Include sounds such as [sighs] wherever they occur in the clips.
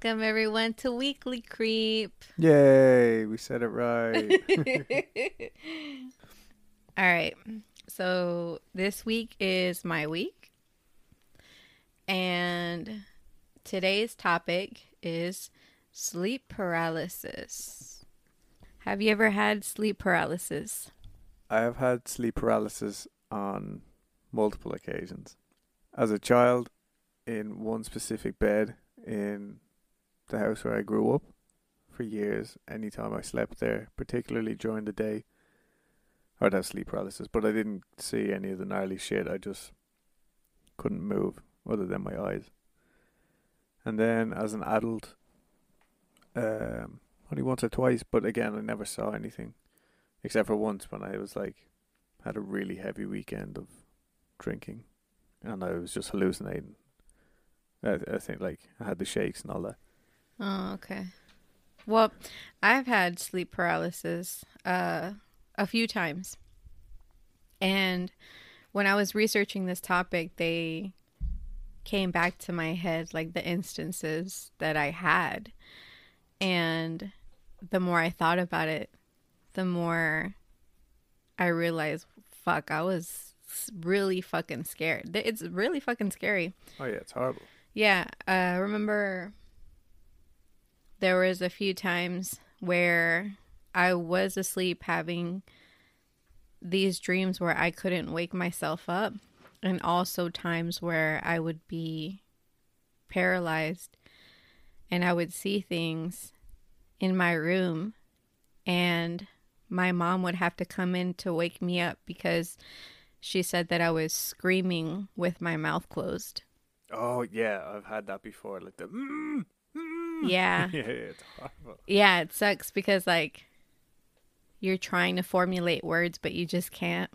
Damn, that's good. Welcome everyone to Weekly Creep. Yay, we said it right. [laughs] [laughs] All right. So this week is my week. And today's topic is sleep paralysis. Have you ever had sleep paralysis? I have had sleep paralysis on multiple occasions. As a child, in one specific bed in the house where I grew up for years, anytime I slept there, particularly during the day, I'd have sleep paralysis. But I didn't see any of the gnarly shit. I just couldn't move other than my eyes. And then as an adult, um, only once or twice, but again, I never saw anything except for once when I was like, had a really heavy weekend of drinking and I was just hallucinating. I, I think like I had the shakes and all that. Oh, okay. Well, I've had sleep paralysis uh, a few times. And when I was researching this topic, they came back to my head like the instances that I had. And the more I thought about it, the more I realized, fuck, I was really fucking scared. It's really fucking scary. Oh yeah, it's horrible. Yeah, I uh, remember there was a few times where I was asleep having these dreams where I couldn't wake myself up and also times where I would be paralyzed and I would see things in my room and my mom would have to come in to wake me up because she said that I was screaming with my mouth closed. Oh yeah, I've had that before. Like the mm. [laughs] yeah, [laughs] yeah, it's horrible. Yeah, it sucks because like you're trying to formulate words, but you just can't.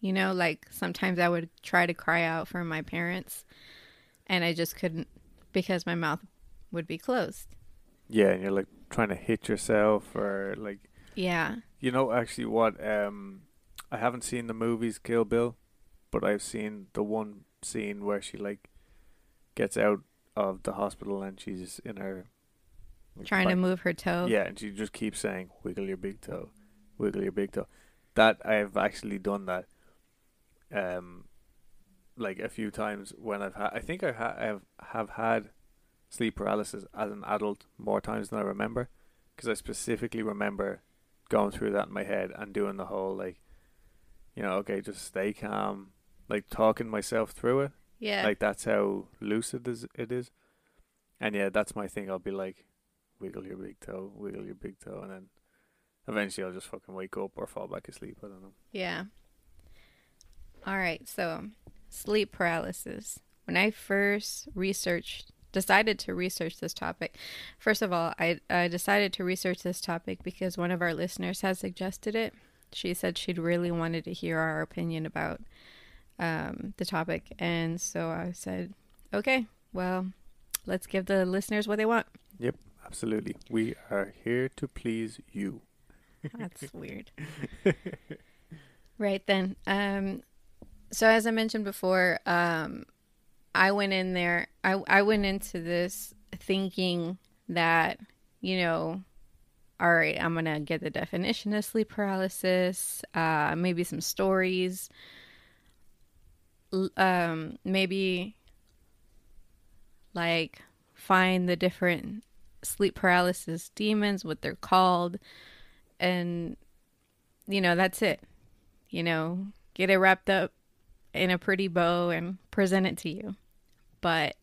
You know, like sometimes I would try to cry out for my parents, and I just couldn't because my mouth would be closed. Yeah, and you're like trying to hit yourself or like yeah. You know, actually, what um, I haven't seen the movies Kill Bill, but I've seen the one scene where she like gets out of the hospital and she's in her trying back. to move her toe. Yeah, and she just keeps saying, "Wiggle your big toe, wiggle your big toe." That I've actually done that, um, like a few times when I've had. I think I ha- have have had sleep paralysis as an adult more times than I remember, because I specifically remember going through that in my head and doing the whole like, you know, okay, just stay calm, like talking myself through it. Yeah. Like that's how lucid is it is. And yeah, that's my thing. I'll be like, wiggle your big toe, wiggle your big toe, and then eventually I'll just fucking wake up or fall back asleep. I don't know. Yeah. All right. So, sleep paralysis. When I first researched, decided to research this topic, first of all, I, I decided to research this topic because one of our listeners has suggested it. She said she'd really wanted to hear our opinion about um, the topic. And so I said, okay, well, let's give the listeners what they want. Yep, absolutely. We are here to please you. [laughs] That's weird. [laughs] right then. Um, so as I mentioned before, um, I went in there. I I went into this thinking that you know, all right, I'm gonna get the definition of sleep paralysis, uh, maybe some stories, um, maybe like find the different sleep paralysis demons, what they're called, and you know, that's it. You know, get it wrapped up in a pretty bow and present it to you. But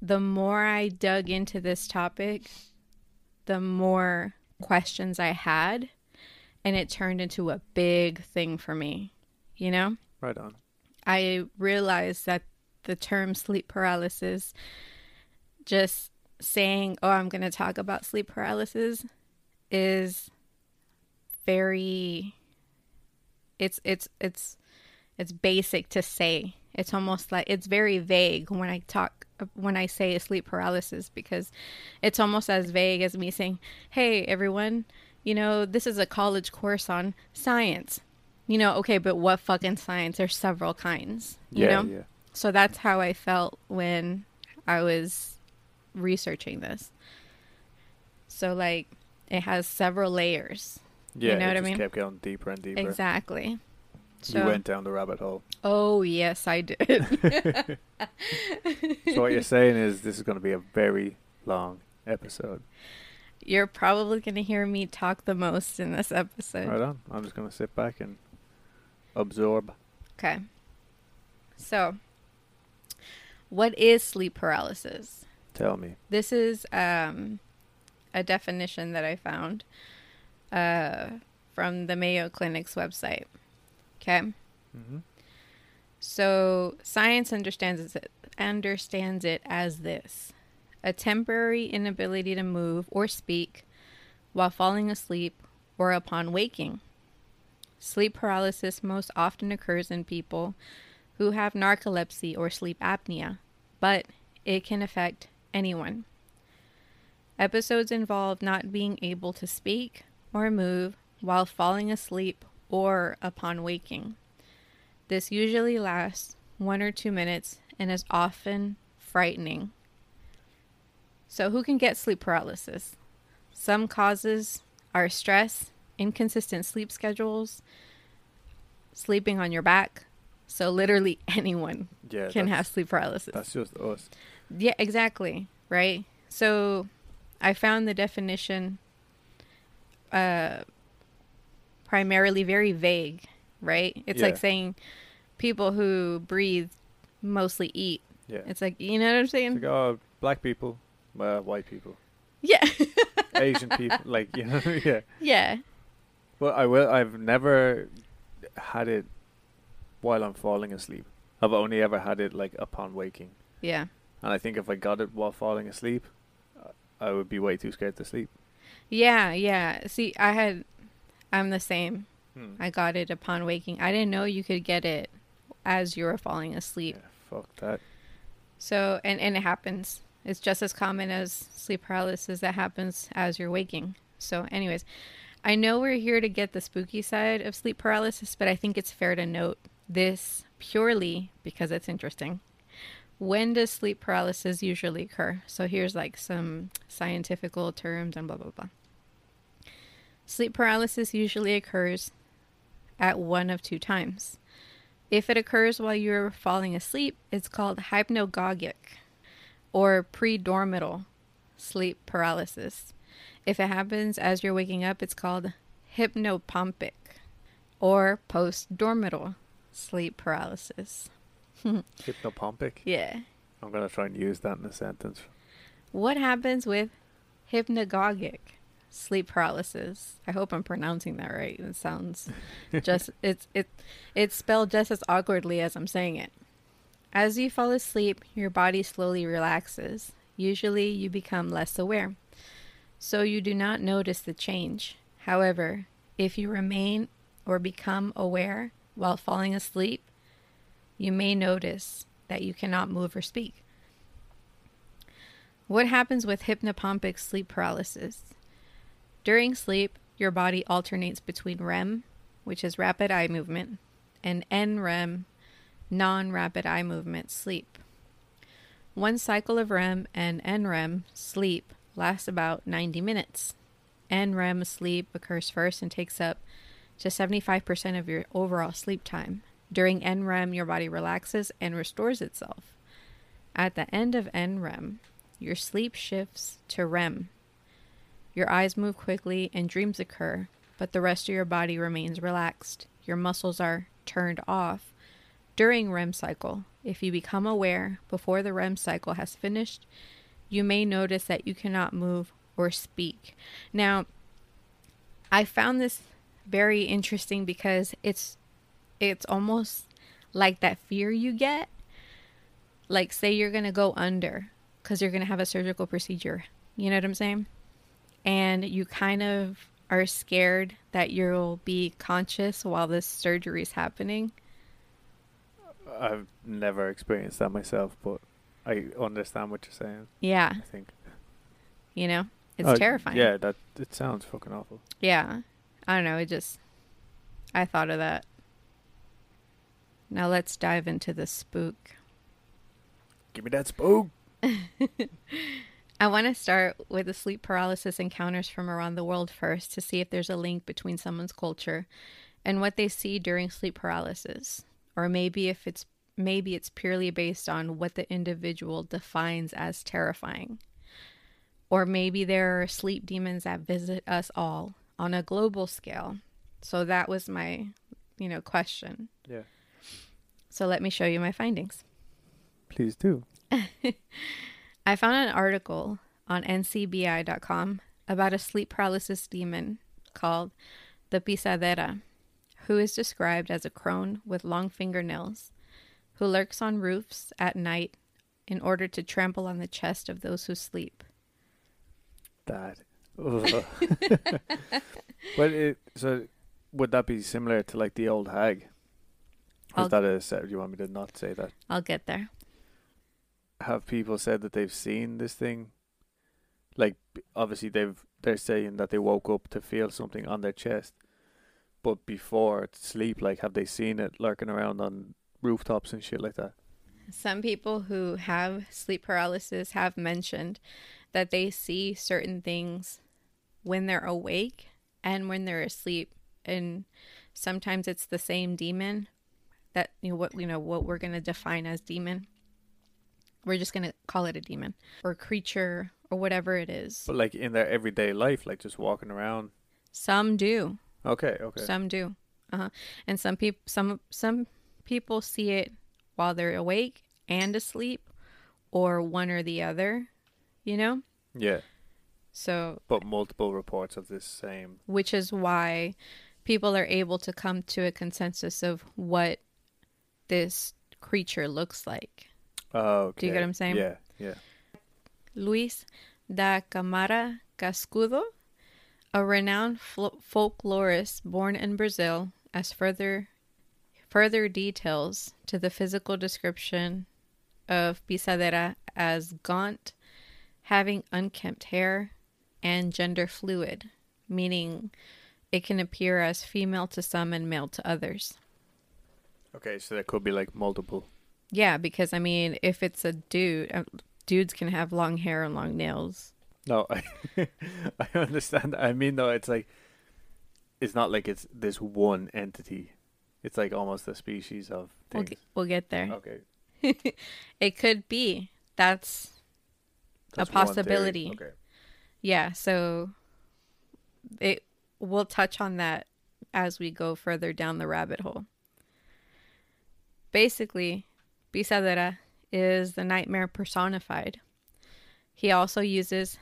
the more I dug into this topic, the more questions I had, and it turned into a big thing for me, you know? Right on. I realized that the term sleep paralysis, just saying, oh, I'm going to talk about sleep paralysis, is very it's it's it's it's basic to say. It's almost like it's very vague when i talk when i say sleep paralysis because it's almost as vague as me saying hey everyone you know this is a college course on science you know, okay, but what fucking science? There's several kinds, you yeah, know? Yeah. So that's how I felt when I was researching this. So like it has several layers. Yeah, you know what I mean. kept going deeper and deeper. Exactly. So You went down the rabbit hole. Oh yes, I did. [laughs] [laughs] So what you're saying is this is going to be a very long episode. You're probably gonna hear me talk the most in this episode. Right on. I'm just going to sit back and absorb. Okay. So, what is sleep paralysis? Tell me. This is um, a definition that I found uh, from the Mayo Clinic's website. Okay. hmm So science understands it understands it as this: a temporary inability to move or speak while falling asleep or upon waking. Sleep paralysis most often occurs in people who have narcolepsy or sleep apnea, but it can affect anyone. Episodes involve not being able to speak or move while falling asleep or upon waking. This usually lasts one or two minutes and is often frightening. So, who can get sleep paralysis? Some causes are stress, inconsistent sleep schedules, sleeping on your back. So, literally [laughs] anyone Yeah. can have sleep paralysis. That's just us. Yeah, exactly. Right. So I found the definition uh, primarily very vague. Right. It's like saying people who breathe mostly eat. Yeah. It's like you know what I'm It's saying? like, oh, black people, well, white people, yeah. [laughs] Asian people, like, you know, [laughs] yeah. yeah. But I will. I've never had it while I'm falling asleep. I've only ever had it like upon waking, Yeah. and I think if I got it while falling asleep, I would be way too scared to sleep. Yeah. Yeah. See, I had. I'm the same. Hmm. I got it upon waking. I didn't know you could get it as you were falling asleep. Yeah, fuck that. So, and, and it happens. It's just as common as sleep paralysis that happens as you're waking. So, anyways, I know we're here to get the spooky side of sleep paralysis, but I think it's fair to note this purely because it's interesting. When does sleep paralysis usually occur? So, here's like some scientifical terms and blah, blah, blah. Sleep paralysis usually occurs at one of two times. If it occurs while you're falling asleep, it's called hypnagogic or predormital sleep paralysis. If it happens as you're waking up, it's called hypnopompic or postdormital sleep paralysis. [laughs] Hypnopompic. Yeah. I'm gonna try and use that in a sentence. What happens with hypnagogic sleep paralysis? I hope I'm pronouncing that right. It sounds [laughs] just it's it it's spelled just as awkwardly as I'm saying it. As you fall asleep, your body slowly relaxes. Usually you become less aware. So you do not notice the change. However, if you remain or become aware while falling asleep, you may notice that you cannot move or speak. What happens with hypnopompic sleep paralysis? During sleep, your body alternates between REM, which is rapid eye movement, and NREM, non rapid eye movement sleep. One cycle of REM and NREM sleep lasts about 90 minutes. NREM sleep occurs first and takes up to 75% of your overall sleep time. During NREM, your body relaxes and restores itself. At the end of NREM, your sleep shifts to REM. Your eyes move quickly and dreams occur, but the rest of your body remains relaxed. Your muscles are turned off. During REM cycle, if you become aware before the REM cycle has finished, you may notice that you cannot move or speak. Now, I found this very interesting because it's it's almost like that fear you get like say you're going to go under cuz you're going to have a surgical procedure. You know what I'm saying? And you kind of are scared that you'll be conscious while this surgery is happening. I've never experienced that myself, but I understand what you're saying. Yeah, I think you know? It's Oh, terrifying. Yeah, that it sounds fucking awful. Yeah. I don't know. It just, I thought of that. Now let's dive into the spook. Give me that spook. [laughs] [laughs] I want to start with the sleep paralysis encounters from around the world first to see if there's a link between someone's culture and what they see during sleep paralysis, or maybe if it's maybe it's purely based on what the individual defines as terrifying. Or maybe there are sleep demons that visit us all on a global scale. So that was my, you know, question. Yeah. So let me show you my findings. Please do. [laughs] I found an article on ncbi.com about a sleep paralysis demon called the Pisadeira, who is described as a crone with long fingernails, who lurks on roofs at night in order to trample on the chest of those who sleep. That. [laughs] But it so would that be similar to like the old hag? Or is that a set? Do you want me to not say that? I'll get there. Have people said that they've seen this thing? Like obviously they've they're saying that they woke up to feel something on their chest, but before sleep, like have they seen it lurking around on rooftops and shit like that? Some people who have sleep paralysis have mentioned that they see certain things when they're awake and when they're asleep and sometimes it's the same demon that you know what you know what we're going to define as demon. We're just going to call it a demon or creature or whatever it is. But like in their everyday life, like just walking around. Some do. Okay, okay. Some do. Uh-huh. And some people some some people see it while they're awake and asleep or one or the other, you know? yeah, So, but multiple reports of this same. which is why people are able to come to a consensus of what this creature looks like. Oh, okay. Do you get what I'm saying? Yeah, yeah. Luis da Camara Cascudo, a renowned flo- folklorist born in Brazil, as further further details to the physical description of Pisadeira as gaunt, having unkempt hair, and gender fluid, meaning it can appear as female to some and male to others. Okay, so that could be like multiple. Yeah, because I mean, if it's a dude, uh, dudes can have long hair and long nails. No, I [laughs] I understand. I mean, though, it's like it's not like it's this one entity. It's like almost a species of We'll things. get, we'll get there. Okay, [laughs] It could be. That's that's theory. possibility. Okay, yeah, so it we'll touch on that as we go further down the rabbit hole. Basically, Pisadeira is the nightmare personified. He also uses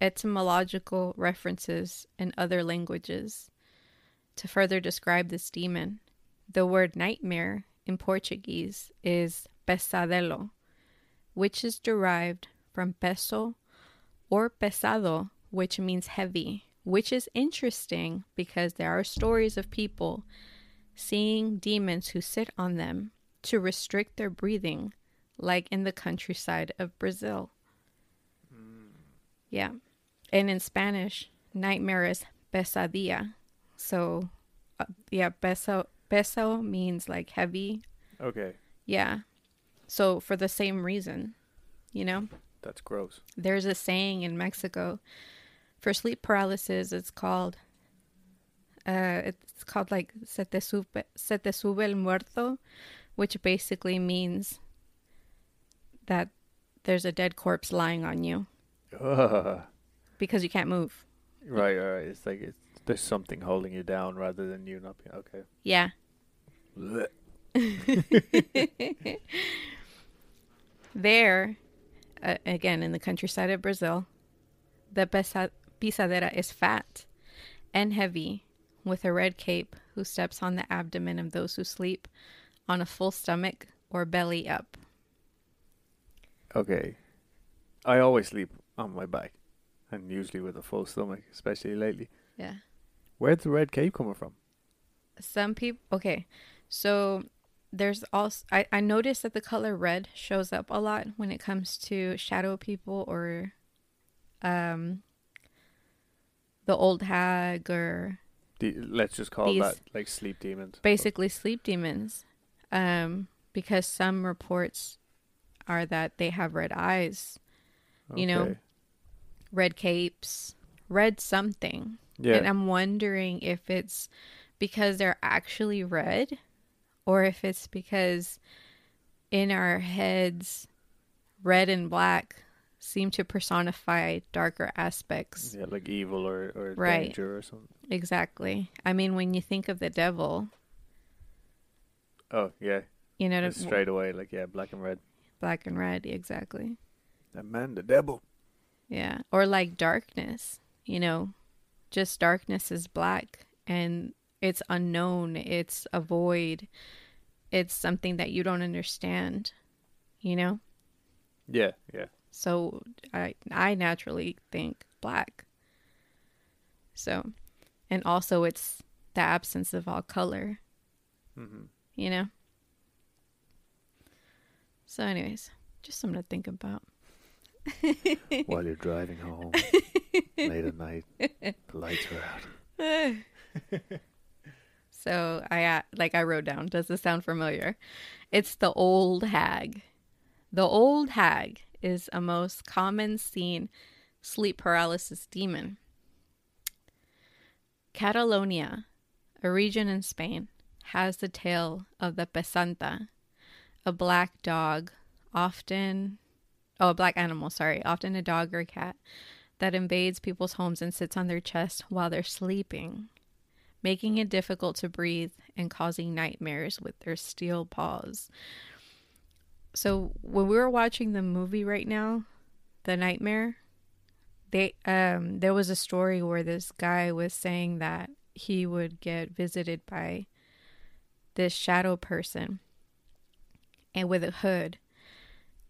etymological references in other languages to further describe this demon. The word nightmare in Portuguese is pesadelo, which is derived from peso or pesado, which means heavy, which is interesting because there are stories of people seeing demons who sit on them to restrict their breathing, like in the countryside of Brazil. Hmm. Yeah. And in Spanish, nightmare is pesadilla. So, uh, yeah, peso, peso means like heavy. okay, Yeah. So, for the same reason, you know? that's gross. There's a saying in Mexico for sleep paralysis. It's called, uh, it's called like se te sube, se te sube el muerto, which basically means that there's a dead corpse lying on you Ugh. [laughs] because you can't move. Right, right. It's like it's there's something holding you down rather than you not being okay. Yeah. [laughs] There, uh, again in the countryside of Brazil, the pesa- pisadeira is fat and heavy with a red cape who steps on the abdomen of those who sleep on a full stomach or belly up. Okay, I always sleep on my back, and usually with a full stomach, especially lately. Yeah. Where's the red cape coming from? Some people, okay, so there's also, I, I noticed that the color red shows up a lot when it comes to shadow people or um, the old hag or The, let's just call that like sleep demons. basically sleep demons um because some reports are that they have red eyes, You know, red capes, red something. Yeah. And I'm wondering if it's because they're actually red or if it's because in our heads, red and black seem to personify darker aspects. yeah, like evil or, or Right. danger or something. Exactly. I mean, when you think of the devil, Oh, yeah. you know, Just straight away, like, yeah, black and red. black and red, exactly. That man, the devil. Yeah. Or like darkness, you know, just darkness is black and it's unknown, it's a void, it's something that you don't understand, you know? Yeah, yeah. So I I naturally think black. So and also it's the absence of all color, hmm you know? So anyways, just something to think about. [laughs] While you're driving home [laughs] [laughs] late at night, the lights are out. [laughs] So I uh, like I wrote down. Does this sound familiar? It's the old hag. The old hag is a most common seen sleep paralysis demon. Catalonia, a region in Spain, has the tale of the pesanta, a black dog, often oh, a black animal, sorry, often a dog or a cat that invades people's homes and sits on their chest while they're sleeping making it difficult to breathe and causing nightmares with their steel paws. So when we were watching the movie right now, The Nightmare, they um there was a story where this guy was saying that he would get visited by this shadow person and with a hood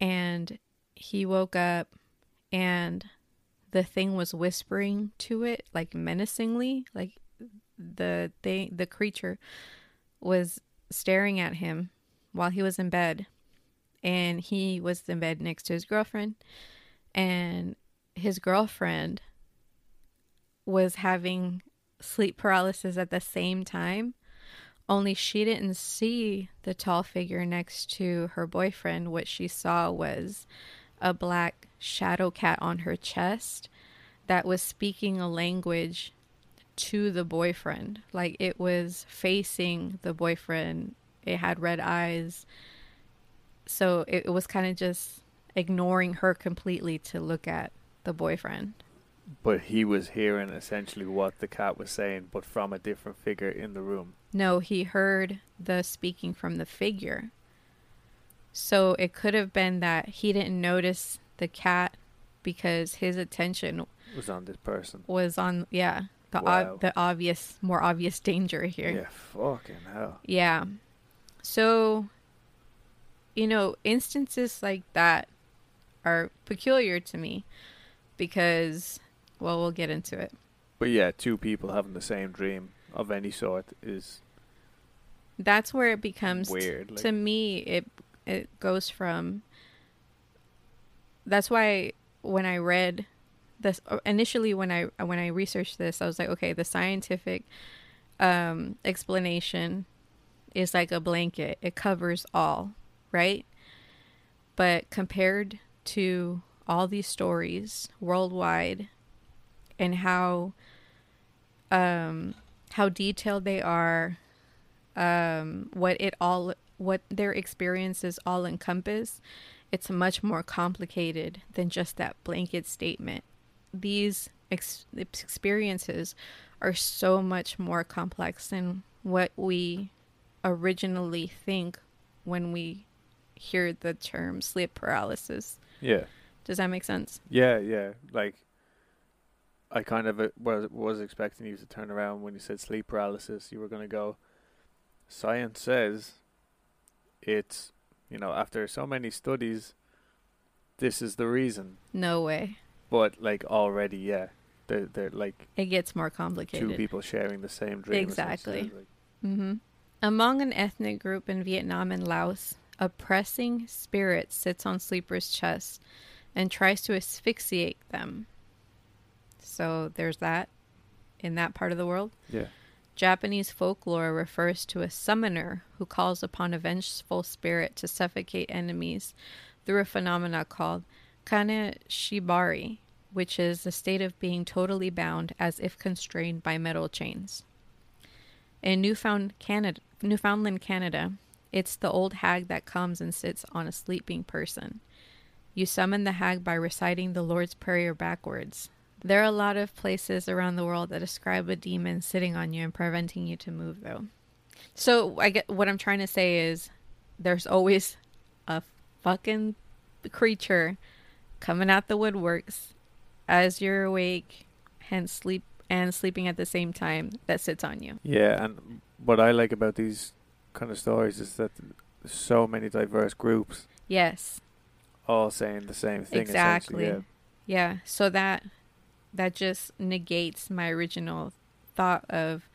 and he woke up and the thing was whispering to it like menacingly like the thing the creature was staring at him while he was in bed. And he was in bed next to his girlfriend. And his girlfriend was having sleep paralysis at the same time only she didn't see the tall figure next to her boyfriend. What she saw was a black shadow cat on her chest that was speaking a language to the boyfriend. Like it was facing the boyfriend. It had red eyes. So it, it was kind of just ignoring her completely to look at the boyfriend. But he was hearing essentially what the cat was saying, but from a different figure in the room. No, he heard the speaking from the figure. So it could have been that he didn't notice the cat because his attention Was on this person. was on yeah, the Wow. ob- the obvious more obvious danger here. Yeah, fucking hell. Yeah. So, you know, instances like that are peculiar to me because, well, we'll get into it. But yeah, two people having the same dream of any sort is That's where it becomes weird. Like, to me it it goes from that's why when i read this initially when i when i researched this i was like okay the scientific um explanation is like a blanket. It covers all right? But compared to all these stories worldwide and how um how detailed they are um what it all what their experiences all encompass it's much more complicated than just that blanket statement these ex- experiences are so much more complex than what we originally think when we hear the term sleep paralysis yeah, does that make sense yeah, yeah. Like, I kind of uh, was was expecting you to turn around when you said sleep paralysis. You were going to go. Science says it's you know after so many studies, this is the reason. no way But like already, yeah, they're they're like it gets more complicated two people sharing the same dream. Exactly. essentially, like- hmm Among an ethnic group in Vietnam and Laos, a pressing spirit sits on sleepers' chests and tries to asphyxiate them. So there's that in that part of the world. Yeah. Japanese folklore refers to a summoner who calls upon a vengeful spirit to suffocate enemies through a phenomena called kane shibari, which is the state of being totally bound as if constrained by metal chains. In Newfound Canada, Newfoundland, Canada, it's the old hag that comes and sits on a sleeping person. You summon the hag by reciting the Lord's Prayer backwards. There are a lot of places around the world that describe a demon sitting on you and preventing you to move, though. So I get what I'm trying to say is there's always a fucking creature coming out the woodworks as you're awake and sleep and sleeping at the same time that sits on you. Yeah, and what I like about these kind of stories is that so many diverse groups Yes. all saying the same thing. Exactly. essentially, Yeah, so that that just negates my original thought of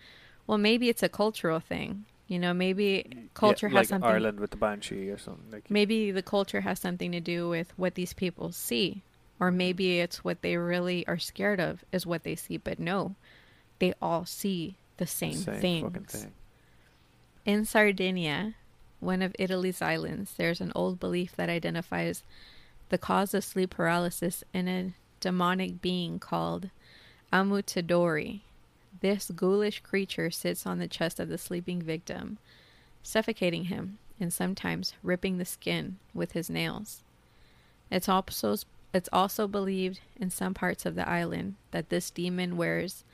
well maybe it's a cultural thing. You know, maybe culture Yeah, has like something Ireland with the banshee or something. Like maybe the culture has something to do with what these people see or mm-hmm. maybe it's what they really are scared of is what they see but no they all see the same, same things fucking thing. in sardinia one of italy's islands there's an old belief that identifies the cause of sleep paralysis in a demonic being called ammuttadori this ghoulish creature sits on the chest of the sleeping victim suffocating him and sometimes ripping the skin with his nails. It's also it's also believed in some parts of the island that this demon wears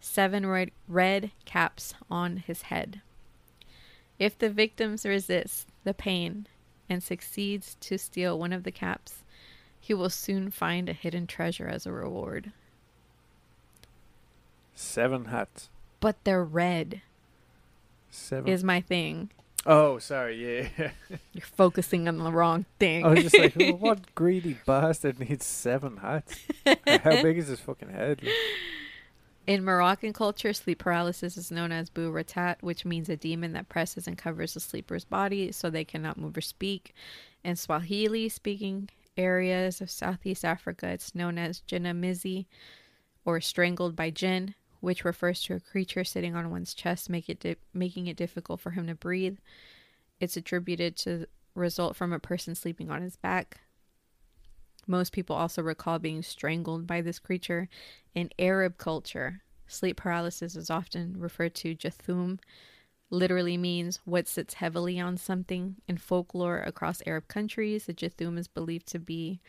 seven red, red caps on his head. If the victims resist the pain and succeeds to steal one of the caps, he will soon find a hidden treasure as a reward. Seven hats. But they're red Seven. is my thing. oh, sorry. Yeah. [laughs] You're focusing on the wrong thing. I was just like, "Oh, [laughs] what greedy bastard needs seven hats? [laughs] How big is his fucking head? In Moroccan culture, sleep paralysis is known as bu ratat, which means a demon that presses and covers the sleeper's body so they cannot move or speak. In Swahili speaking areas of Southeast Africa, it's known as jinamizi or strangled by jinn, which refers to a creature sitting on one's chest, make it di- making it difficult for him to breathe. It's attributed to result from a person sleeping on his back. Most people also recall being strangled by this creature. In Arab culture, sleep paralysis is often referred to jathum, literally means what sits heavily on something. In folklore across Arab countries, the jathum is believed to be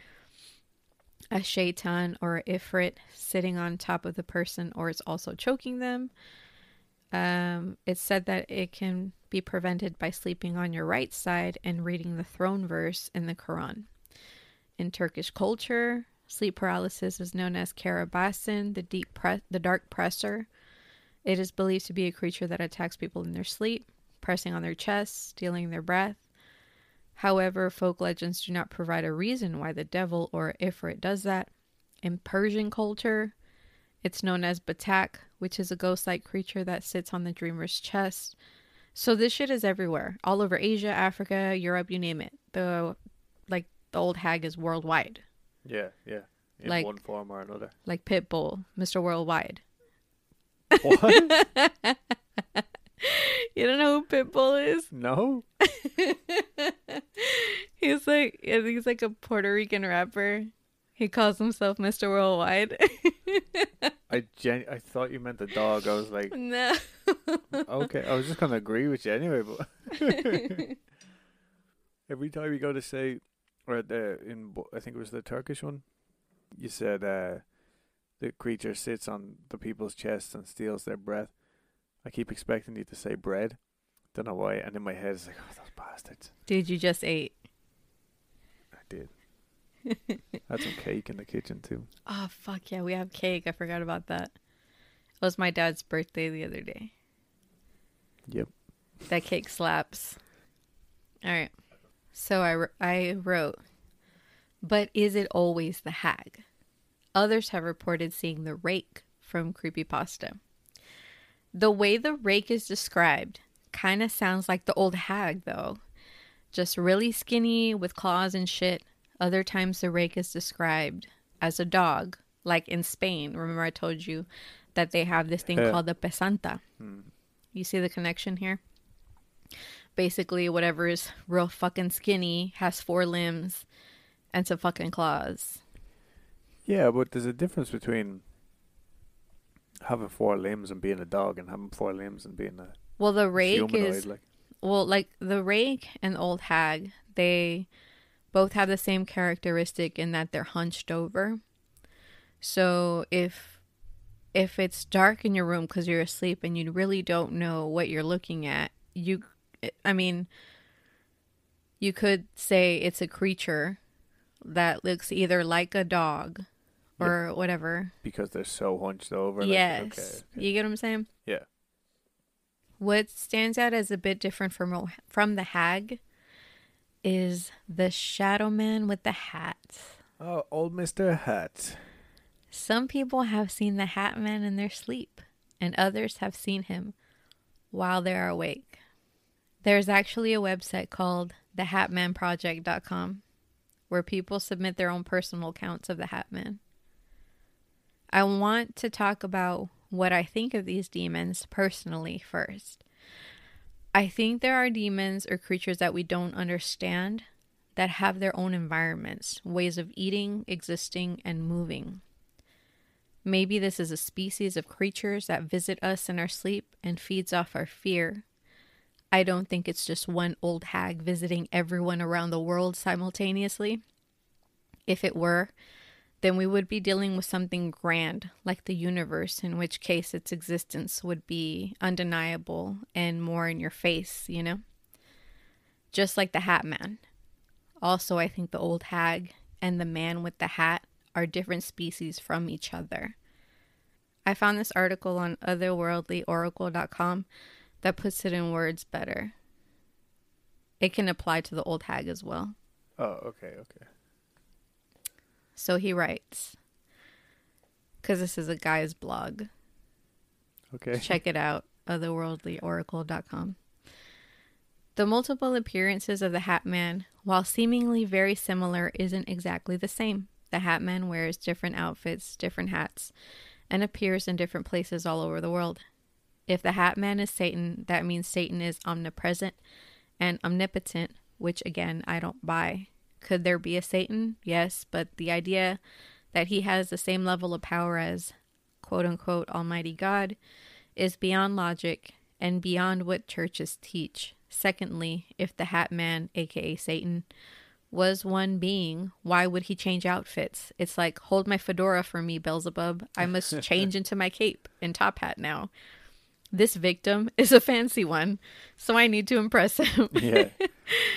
a shaitan or ifrit sitting on top of the person, or it's also choking them. Um, it's said that it can be prevented by sleeping on your right side and reading the throne verse in the Quran. In Turkish culture, sleep paralysis is known as karabasin, the deep pre- the dark presser. It is believed to be a creature that attacks people in their sleep, pressing on their chests, stealing their breath. However, folk legends do not provide a reason why the devil or Ifrit does that. In Persian culture, it's known as Batak, which is a ghost like creature that sits on the dreamer's chest. So this shit is everywhere. All over Asia, Africa, Europe, you name it. The like the old hag is worldwide. yeah, yeah. In Like- one form or another. Like Pitbull, Mr. Worldwide. What? [laughs] You don't know who Pitbull is? [laughs] no? [laughs] he's like he's like a Puerto Rican rapper. He calls himself Mr. Worldwide. I gen- I thought you meant the dog. I was like, no. okay. I was just gonna agree with you anyway, but every time you go to say, or the in I think it was the Turkish one, you said uh, the creature sits on the people's chests and steals their breath. I keep expecting you to say bread. Don't know why, and in my head it's like, oh, those bastards. Dude, you just ate. I did. [laughs] Had some cake in the kitchen too. Oh fuck yeah, we have cake. I forgot about that. It was my dad's birthday the other day. Yep. That cake slaps. All right. So I, I wrote, but is it always the hag? Others have reported seeing the rake from Creepypasta. The way the rake is described kind of sounds like the old hag, though. Just really skinny with claws and shit. Other times the rake is described as a dog, like in Spain. Remember, I told you that they have this thing Yeah. called the pesanta. Hmm. You see the connection here? Basically, whatever is real fucking skinny has four limbs and some fucking claws. Yeah, but there's a difference between having four limbs and being a dog and having four limbs and being a Well, the rake is like well, like the rake and old hag, they both have the same characteristic in that they're hunched over. So if if it's dark in your room because you're asleep and you really don't know what you're looking at, you, I mean, you could say it's a creature that looks either like a dog or whatever. because they're so hunched over. Like, yes, Okay, okay. you get what I'm saying. Yeah. What stands out as a bit different from from the hag is the shadow man with the hat. Oh, old Mister Hat. Some people have seen the hat man in their sleep, and others have seen him while they are awake. There's actually a website called thehatmanproject.com where people submit their own personal accounts of the hat man. I want to talk about what I think of these demons personally first. I think there are demons or creatures that we don't understand that have their own environments, ways of eating, existing, and moving. Maybe this is a species of creatures that visit us in our sleep and feeds off our fear. I don't think it's just one old hag visiting everyone around the world simultaneously. If it were, then we would be dealing with something grand like the universe, in which case its existence would be undeniable and more in your face, you know? Just like the Hat Man. Also, I think the old hag and the man with the hat are different species from each other. I found this article on otherworldlyoracle.com that puts it in words better. It can apply to the old hag as well. Oh, okay, okay. So he writes, because this is a guy's blog. Okay. [laughs] Check it out, otherworldlyoracle.com. The multiple appearances of the Hat Man, while seemingly very similar, isn't exactly the same. The Hat Man wears different outfits, different hats, and appears in different places all over the world. If the Hat Man is Satan, that means Satan is omnipresent and omnipotent, which again, I don't buy. Could there be a Satan? Yes, but the idea that he has the same level of power as quote unquote Almighty God is beyond logic and beyond what churches teach. Secondly, if the Hat Man, aka Satan, was one being, why would he change outfits? It's like, hold my fedora for me, Beelzebub. I must [laughs] change into my cape and top hat now. This victim is a fancy one, so I need to impress him. [laughs] yeah.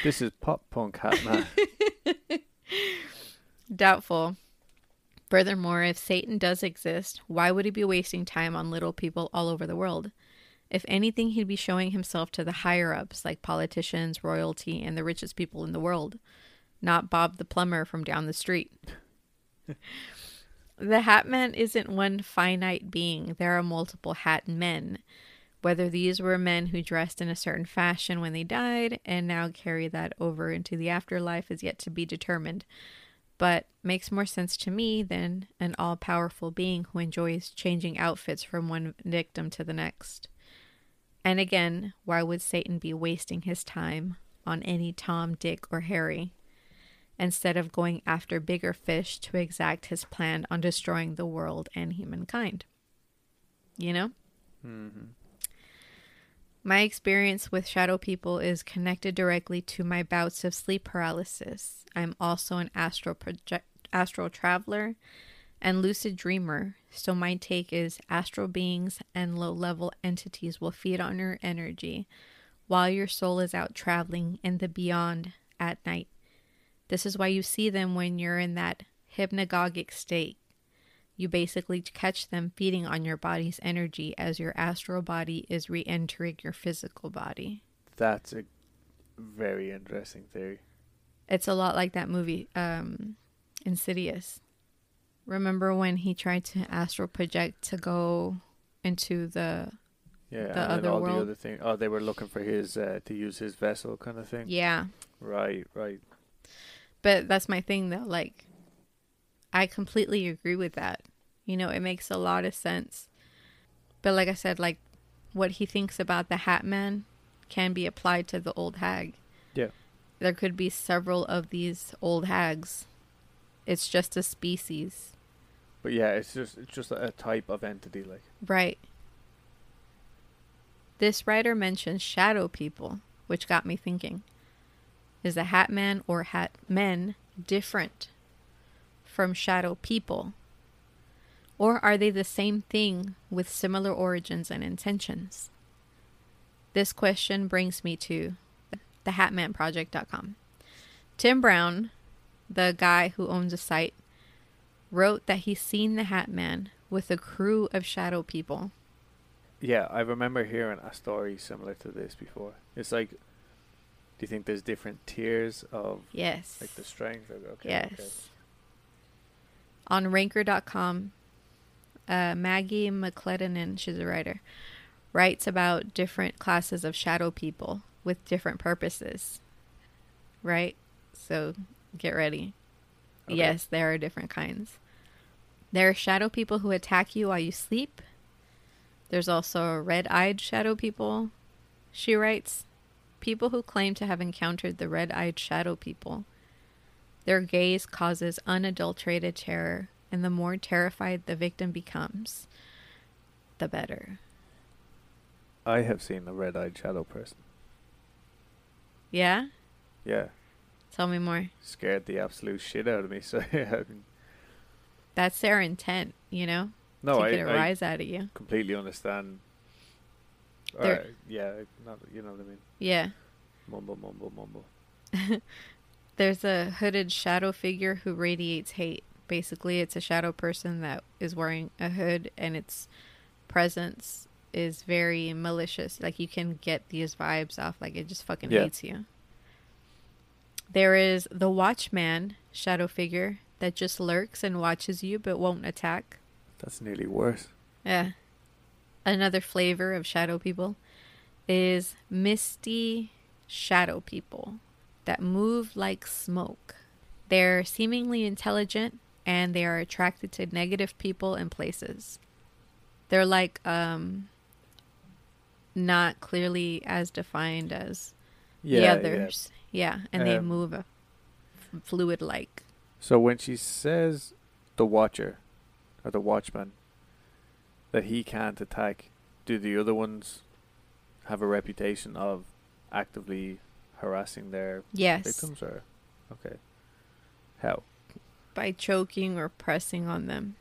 This is pop punk Hat Man. [laughs] Doubtful. Furthermore, if Satan does exist, why would he be wasting time on little people all over the world? If anything, he'd be showing himself to the higher ups, like politicians, royalty, and the richest people in the world, not Bob the plumber from down the street. [laughs] the Hat Man isn't one finite being, there are multiple Hat Men. Whether these were men who dressed in a certain fashion when they died and now carry that over into the afterlife is yet to be determined but makes more sense to me than an all powerful being who enjoys changing outfits from one victim to the next. And again, why would Satan be wasting his time on any Tom, Dick, or Harry instead of going after bigger fish to exact his plan on destroying the world and humankind? You know? hmm My experience with shadow people is connected directly to my bouts of sleep paralysis. I'm also an astral project astral traveler and lucid dreamer. So my take is astral beings and low-level entities will feed on your energy while your soul is out traveling in the beyond at night. This is why you see them when you're in that hypnagogic state. You basically catch them feeding on your body's energy as your astral body is re entering your physical body. That's a very interesting theory. It's a lot like that movie, um, Insidious. Remember when he tried to astral project to go into the. Yeah, The and other all world. the other thing. Oh, they were looking for his uh, to use his vessel, kind of thing. Yeah. Right, right. But that's my thing, though. Like, I completely agree with that. You know, it makes a lot of sense. But like I said, like, what he thinks about the Hat Man can be applied to the old hag. Yeah. There could be several of these old hags It's just a species. But yeah, it's just it's just a type of entity, like Right. This writer mentions shadow people, which got me thinking. Is the hat man or hat men different from shadow people? Or are they the same thing with similar origins and intentions? This question brings me to thehatmanproject.com. Tim Brown, the guy who owns the site, wrote that he's seen the Hat Man with a crew of shadow people. Yeah, I remember hearing a story similar to this before. It's like, you think there's different tiers of Yes. like the strength? Or, okay, yes. okay. On ranker.com, uh, Maggie McClellan, she's a writer, writes about different classes of shadow people with different purposes. Right? So get ready. Okay. Yes, there are different kinds. There are shadow people who attack you while you sleep. There's also red eyed shadow people. She writes People who claim to have encountered the red eyed shadow people. Their gaze causes unadulterated terror, and the more terrified the victim becomes, the better. I have seen a red-eyed shadow person. Yeah? Yeah, Tell me more. scared the absolute shit out of me. [laughs] So yeah, That's their intent, you know? no, to I, get a I rise out of you. completely understand. They're- Or, yeah, not you know what I mean. Yeah. Mumble, mumble, mumble. [laughs] There's a hooded shadow figure who radiates hate. Basically, it's a shadow person that is wearing a hood and its presence is very malicious. Like you can get these vibes off like it just fucking Yeah. hates you. There is the Watchman shadow figure that just lurks and watches you but won't attack. That's nearly worse. Yeah. Another flavor of shadow people is misty shadow people that move like smoke. They're seemingly intelligent and they are attracted to negative people and places. They're like um not clearly as defined as Yeah, the yeah. others. Yeah, and they Um, move a fluid like. So when she says the Watcher or the Watchman that he can't attack, do the other ones have a reputation of actively harassing their Yes. victims? Or okay, how? By choking or pressing on them.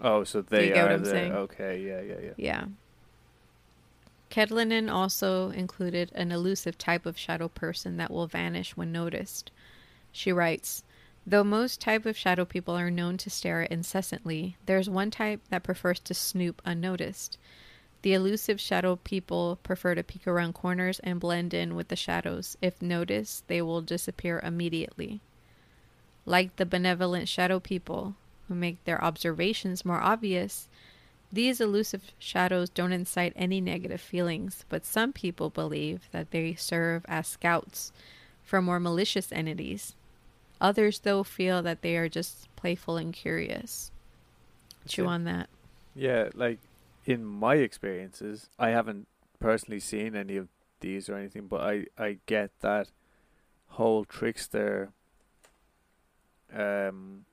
Oh, so they are I'm the saying? okay, yeah, yeah, yeah. Yeah. Kedlinen also included an elusive type of shadow person that will vanish when noticed. She writes, Though most type of shadow people are known to stare incessantly, there's one type that prefers to snoop unnoticed. The elusive shadow people prefer to peek around corners and blend in with the shadows. If noticed, they will disappear immediately. Like the benevolent shadow people, who make their observations more obvious, these elusive shadows don't incite any negative feelings, but some people believe that they serve as scouts for more malicious entities. Others, though, feel that they are just playful and curious. Chew Yeah. on that. Yeah, like in my experiences, I haven't personally seen any of these or anything, but I I get that whole trickster um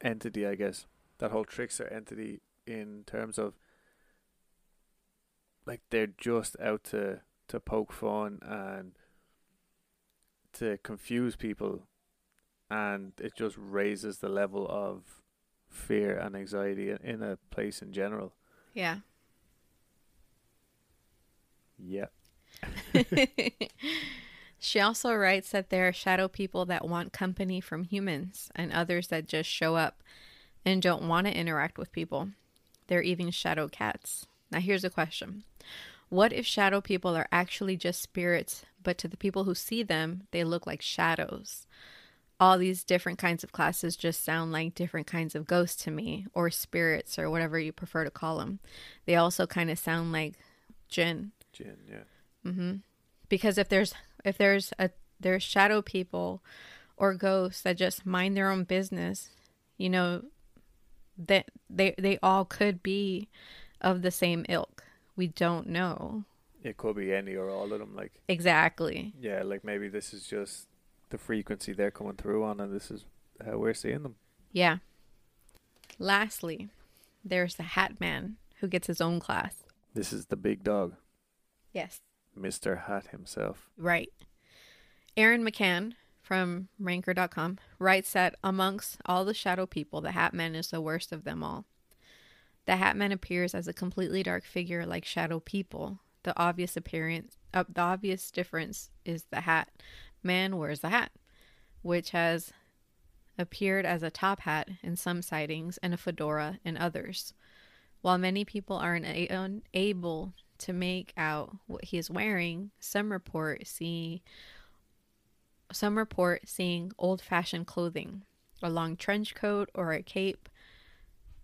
entity, I guess. That whole trickster entity in terms of like they're just out to to poke fun and to confuse people and it just raises the level of fear and anxiety in- a place in general. Yeah. Yeah. [laughs] she also writes that there are shadow people that want company from humans and others that just show up and don't want to interact with people. They're even shadow cats. Now, here's a question What if shadow people are actually just spirits, but to the people who see them, they look like shadows? All these different kinds of classes just sound like different kinds of ghosts to me, or spirits, or whatever you prefer to call them. They also kind of sound like jinn. Jin, yeah. hmm Because if there's if there's a there's shadow people or ghosts that just mind their own business, you know, that they they all could be of the same ilk. We don't know It could be any or all of them. Like, exactly. yeah, like maybe this is just the frequency they're coming through on, and this is how we're seeing them. Yeah. Lastly, there's the Hat Man who gets his own class. This is the big dog, Yes. Mr. Hat himself. Right. Aaron McCann from Ranker.com writes that amongst all the shadow people, the Hat Man is the worst of them all. The Hat Man appears as a completely dark figure like shadow people. The obvious appearance, uh, the obvious difference is the Hat Man wears the hat, which has appeared as a top hat in some sightings and a fedora in others. While many people are una- unable to make out what he is wearing, some report see some report seeing old-fashioned clothing, a long trench coat or a cape,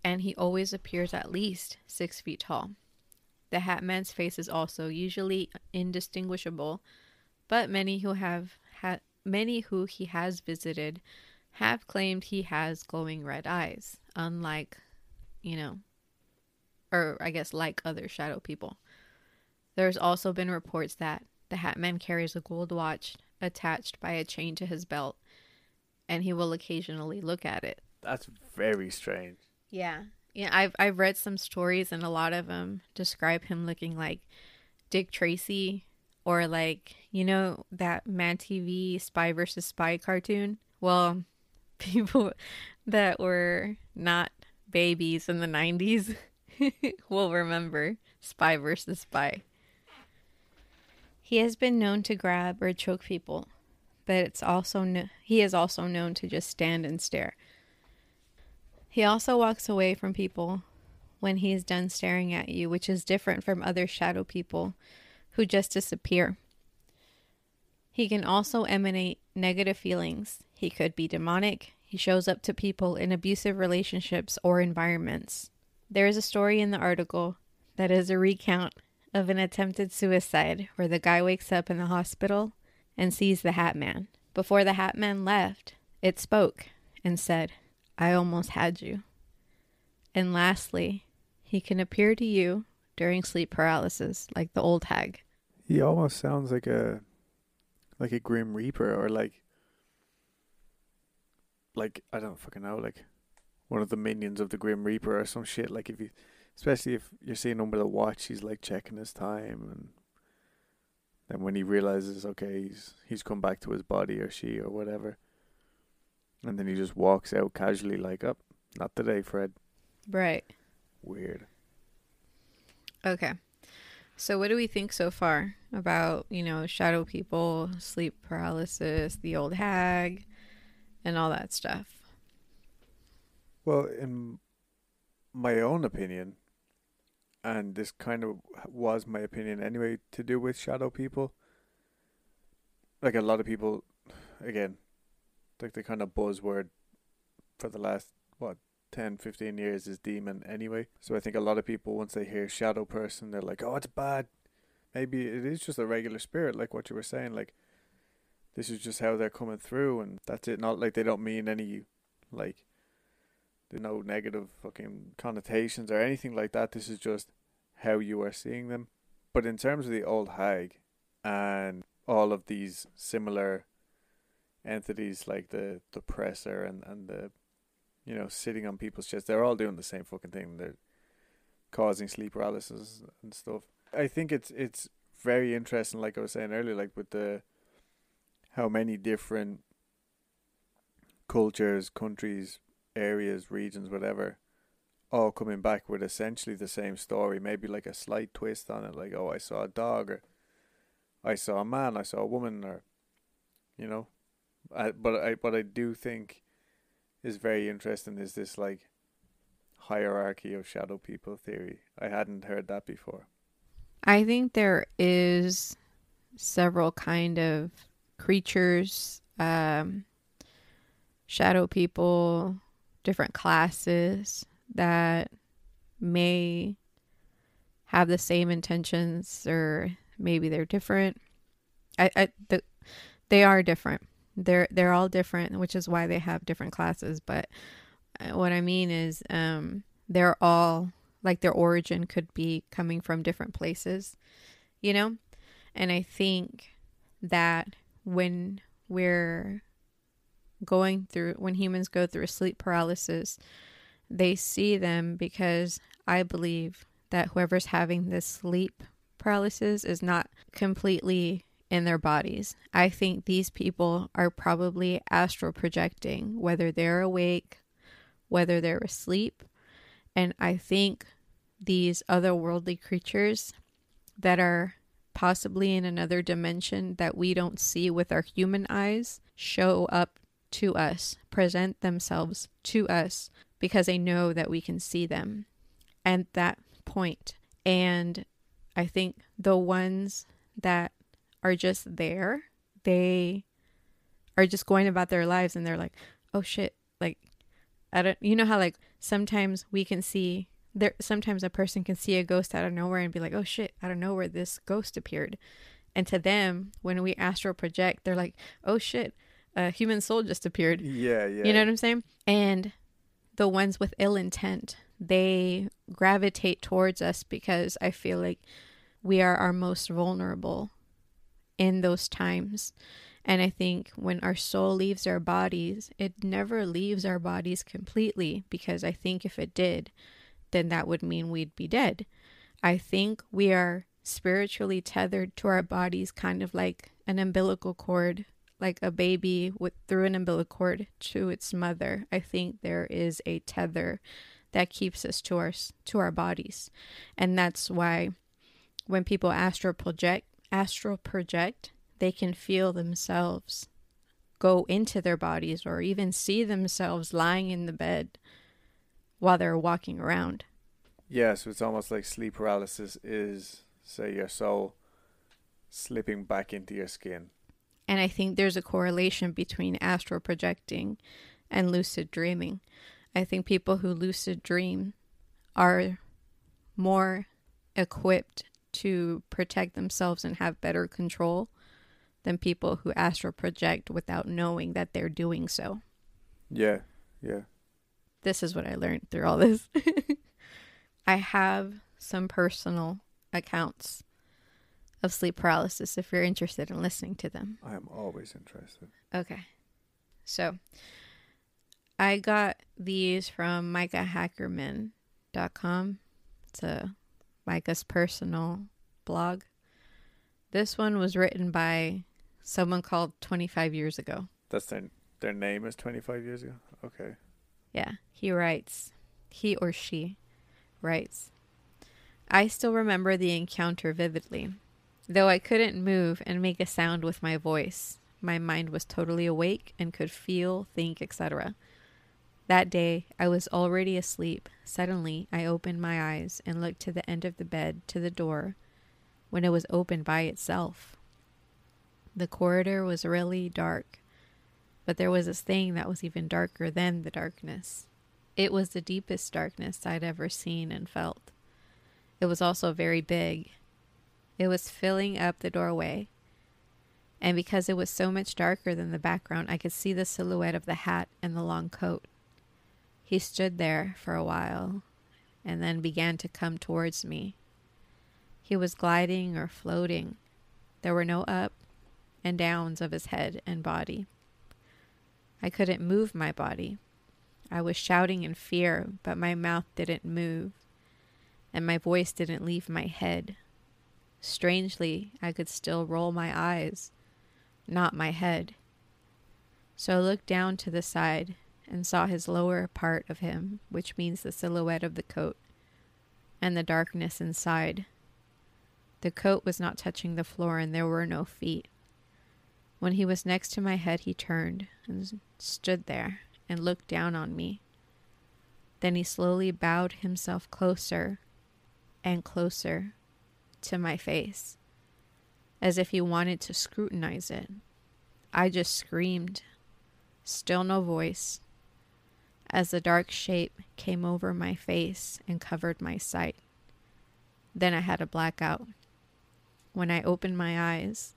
and he always appears at least six feet tall. The Hat Man's face is also usually indistinguishable, but many who have had many who he has visited have claimed he has glowing red eyes, unlike, you know, or I guess like other shadow people. There's also been reports that the Hat Man carries a gold watch attached by a chain to his belt, and he will occasionally look at it. That's very strange. Yeah. Yeah, I've I've read some stories and a lot of them describe him looking like Dick Tracy or like, you know, that Mad TV Spy versus Spy cartoon. Well, [laughs] people that were not babies in the 90s [laughs] will remember Spy versus Spy. He has been known to grab or choke people, but it's also kn- he is also known to just stand and stare. He also walks away from people when he is done staring at you, which is different from other shadow people who just disappear. He can also emanate negative feelings. He could be demonic. He shows up to people in abusive relationships or environments. There is a story in the article that is a recount of an attempted suicide where the guy wakes up in the hospital and sees the Hat Man. Before the Hat Man left, it spoke and said, I almost had you. And lastly, he can appear to you during sleep paralysis like the old hag. He almost sounds like a like a grim reaper or like like I don't fucking know, like one of the minions of the grim reaper or some shit. Like if you, especially if you're seeing him with a watch, he's like checking his time, and then when he realizes, okay, he's he's come back to his body or she or whatever, and then he just walks out casually, like, up, oh, not today, Fred. Right. Weird. Okay. So what do we think so far about, you know, shadow people, sleep paralysis, the old hag, and all that stuff? Well, in my own opinion, and this kind of was my opinion anyway, to do with shadow people. Like a lot of people, again, like the kind of buzzword for the last, what, 10, 15 years is demon anyway. So I think a lot of people, once they hear shadow person, they're like, oh, it's bad. Maybe it is just a regular spirit, like what you were saying. Like, this is just how they're coming through, and that's it. Not like they don't mean any, like, no negative fucking connotations or anything like that. This is just how you are seeing them. But in terms of the old hag and all of these similar entities like the the presser and, and the you know, sitting on people's chests, they're all doing the same fucking thing. They're causing sleep paralysis and stuff. I think it's it's very interesting, like I was saying earlier, like with the how many different cultures, countries, areas, regions, whatever, all coming back with essentially the same story, maybe like a slight twist on it, like, oh, I saw a dog, or I saw a man, I saw a woman, or, you know. I, but I, but I do think is very interesting is this like hierarchy of shadow people theory. I hadn't heard that before. I think there is several kind of creatures, um, shadow people, different classes that may have the same intentions or maybe they're different. I, I the, they are different. They're they're all different, which is why they have different classes. But uh, what I mean is, um, they're all like their origin could be coming from different places, you know. And I think that when we're going through when humans go through a sleep paralysis, they see them because I believe that whoever's having this sleep paralysis is not completely in their bodies. I think these people are probably astral projecting, whether they're awake, whether they're asleep. And I think these otherworldly creatures that are possibly in another dimension that we don't see with our human eyes show up to us, present themselves to us because they know that we can see them at that point. And I think the ones that are just there, they are just going about their lives and they're like, oh shit, like, I don't, you know how like sometimes we can see there, sometimes a person can see a ghost out of nowhere and be like, oh shit, out of nowhere, this ghost appeared. And to them, when we astral project, they're like, oh shit, a human soul just appeared. Yeah, yeah. You know what I'm saying? And the ones with ill intent, they gravitate towards us because I feel like we are our most vulnerable in those times. And I think when our soul leaves our bodies, it never leaves our bodies completely because I think if it did, then that would mean we'd be dead. I think we are spiritually tethered to our bodies, kind of like an umbilical cord like a baby with through an umbilical cord to its mother. I think there is a tether that keeps us to our to our bodies, and that's why when people astral project astral project, they can feel themselves go into their bodies or even see themselves lying in the bed while they're walking around. Yeah, so it's almost like sleep paralysis is say your soul slipping back into your skin and I think there's a correlation between astral projecting and lucid dreaming. I think people who lucid dream are more equipped to protect themselves and have better control than people who astral project without knowing that they're doing so. Yeah, yeah. This is what I learned through all this. [laughs] I have some personal accounts of sleep paralysis if you're interested in listening to them. I am always interested. Okay. So I got these from micahackerman.com. It's a Micah's personal blog. This one was written by someone called 25 years ago. That's their their name is 25 years ago. Okay. Yeah, he writes. He or she writes. I still remember the encounter vividly. Though I couldn't move and make a sound with my voice, my mind was totally awake and could feel, think, etc. That day, I was already asleep. Suddenly, I opened my eyes and looked to the end of the bed to the door when it was opened by itself. The corridor was really dark, but there was this thing that was even darker than the darkness. It was the deepest darkness I'd ever seen and felt. It was also very big it was filling up the doorway. And because it was so much darker than the background, I could see the silhouette of the hat and the long coat. He stood there for a while and then began to come towards me. He was gliding or floating. There were no up and downs of his head and body. I couldn't move my body. I was shouting in fear, but my mouth didn't move, and my voice didn't leave my head. Strangely, I could still roll my eyes, not my head. So I looked down to the side and saw his lower part of him, which means the silhouette of the coat, and the darkness inside. The coat was not touching the floor, and there were no feet. When he was next to my head, he turned and stood there and looked down on me. Then he slowly bowed himself closer and closer to my face, as if he wanted to scrutinize it. I just screamed, still no voice, as the dark shape came over my face and covered my sight. Then I had a blackout. When I opened my eyes,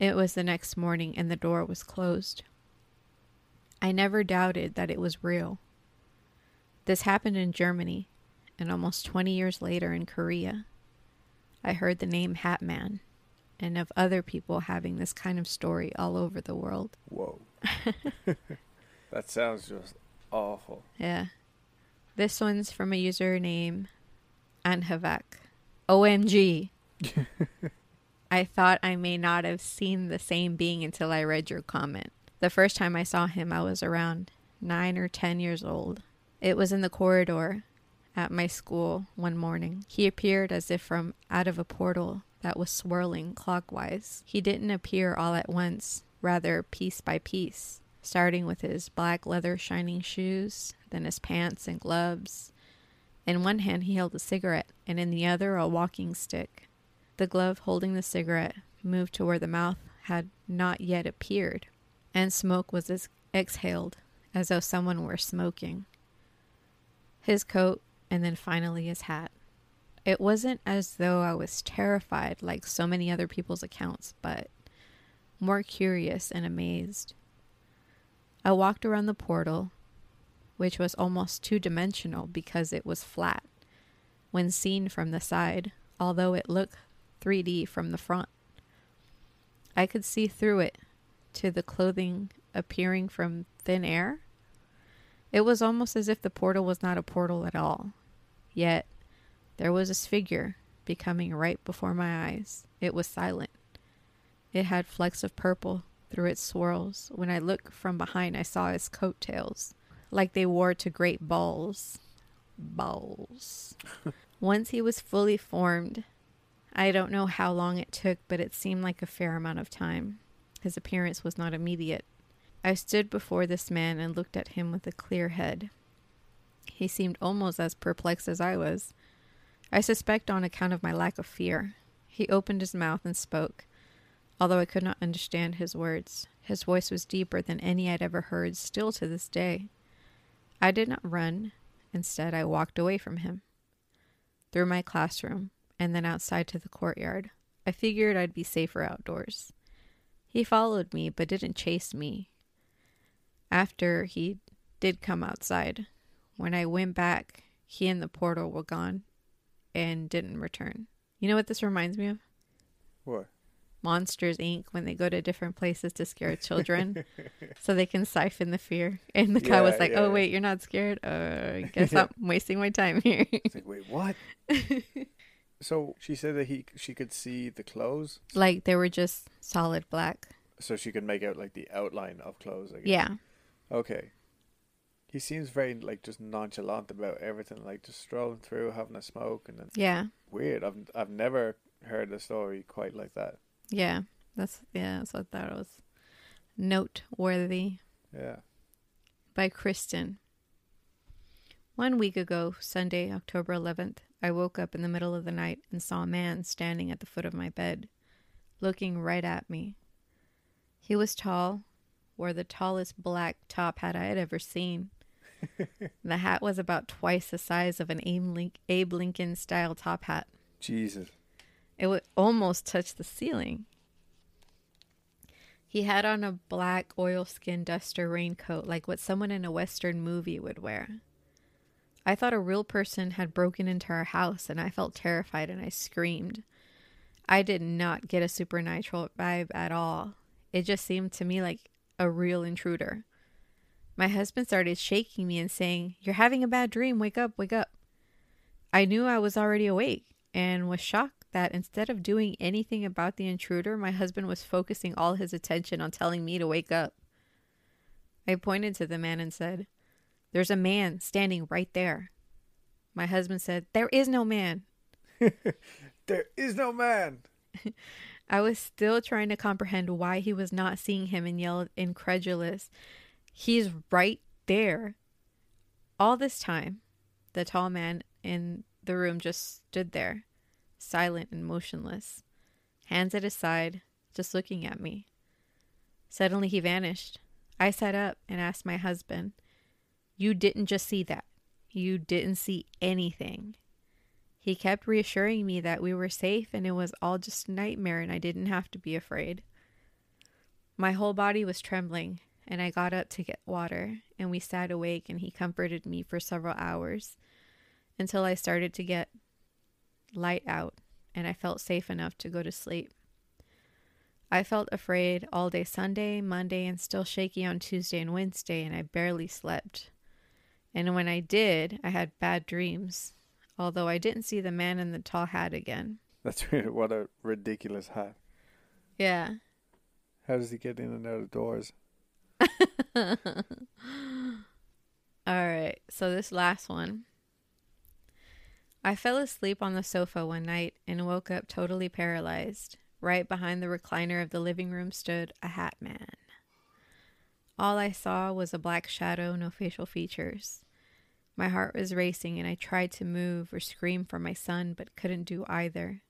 it was the next morning and the door was closed. I never doubted that it was real. This happened in Germany and almost 20 years later in Korea. I heard the name Hat Man. and of other people having this kind of story all over the world. Whoa. [laughs] [laughs] that sounds just awful. Yeah. This one's from a user named Anhavak. OMG. [laughs] I thought I may not have seen the same being until I read your comment. The first time I saw him, I was around nine or ten years old. It was in the corridor at my school one morning. He appeared as if from out of a portal that was swirling clockwise. He didn't appear all at once, rather piece by piece, starting with his black leather shining shoes, then his pants and gloves. In one hand, he held a cigarette, and in the other, a walking stick. The glove holding the cigarette moved to where the mouth had not yet appeared, and smoke was ex- exhaled as though someone were smoking. His coat, and then finally his hat. It wasn't as though I was terrified like so many other people's accounts, but more curious and amazed. I walked around the portal, which was almost two dimensional because it was flat when seen from the side, although it looked 3D from the front. I could see through it to the clothing appearing from thin air. It was almost as if the portal was not a portal at all. Yet there was this figure becoming right before my eyes. It was silent. It had flecks of purple through its swirls. When I looked from behind, I saw its coat tails, like they wore to great balls. Balls. [laughs] Once he was fully formed, I don't know how long it took, but it seemed like a fair amount of time. His appearance was not immediate. I stood before this man and looked at him with a clear head. He seemed almost as perplexed as I was. I suspect on account of my lack of fear. He opened his mouth and spoke, although I could not understand his words. His voice was deeper than any I'd ever heard, still to this day. I did not run. Instead, I walked away from him, through my classroom, and then outside to the courtyard. I figured I'd be safer outdoors. He followed me, but didn't chase me. After he did come outside, when I went back, he and the portal were gone and didn't return. You know what this reminds me of? What? Monsters Inc. when they go to different places to scare children so they can siphon the fear. And the guy was like, yeah. Oh, wait, you're not scared? Uh, I [laughs] guess I'm wasting my time here. Like, wait, what? [laughs] so she said that he she could see the clothes, like they were just solid black. so she could make out like the outline of clothes. I guess. Yeah. Okay. He seems very like just nonchalant about everything, like just strolling through, having a smoke, and then Yeah. weird. I've I've never heard a story quite like that. Yeah. That's, yeah, that's what I thought it was noteworthy. Yeah. by Kristen. One week ago, Sunday, October 11th, I woke up in the middle of the night and saw a man standing at the foot of my bed, looking right at me. He was tall, wore the tallest black top hat I had ever seen. [laughs] the hat was about twice the size of an Abe, Abe Lincoln style top hat. Jesus. It would almost touch the ceiling. He had on a black oilskin duster raincoat like what someone in a Western movie would wear. I thought a real person had broken into our house and I felt terrified and I screamed. I did not get a supernatural vibe at all. It just seemed to me like a real intruder. My husband started shaking me and saying, You're having a bad dream. Wake up, wake up. I knew I was already awake and was shocked that instead of doing anything about the intruder, my husband was focusing all his attention on telling me to wake up. I pointed to the man and said, There's a man standing right there. My husband said, There is no man. [laughs] There is no man. [laughs] I was still trying to comprehend why he was not seeing him and yelled, incredulous, He's right there. All this time, the tall man in the room just stood there, silent and motionless, hands at his side, just looking at me. Suddenly he vanished. I sat up and asked my husband, You didn't just see that. You didn't see anything. He kept reassuring me that we were safe and it was all just a nightmare and I didn't have to be afraid. My whole body was trembling and I got up to get water and we sat awake and he comforted me for several hours until I started to get light out and I felt safe enough to go to sleep. I felt afraid all day Sunday, Monday, and still shaky on Tuesday and Wednesday, and I barely slept. And when I did, I had bad dreams, although I didn't see the man in the tall hat again. That's [laughs] weird. What a ridiculous hat. Yeah. How does he get in and out of doors? [laughs] All right, so this last one. I fell asleep on the sofa one night and woke up totally paralyzed. Right behind the recliner of the living room stood a hat man. All I saw was a black shadow, no facial features. My heart was racing, and I tried to move or scream for my son, but couldn't do either.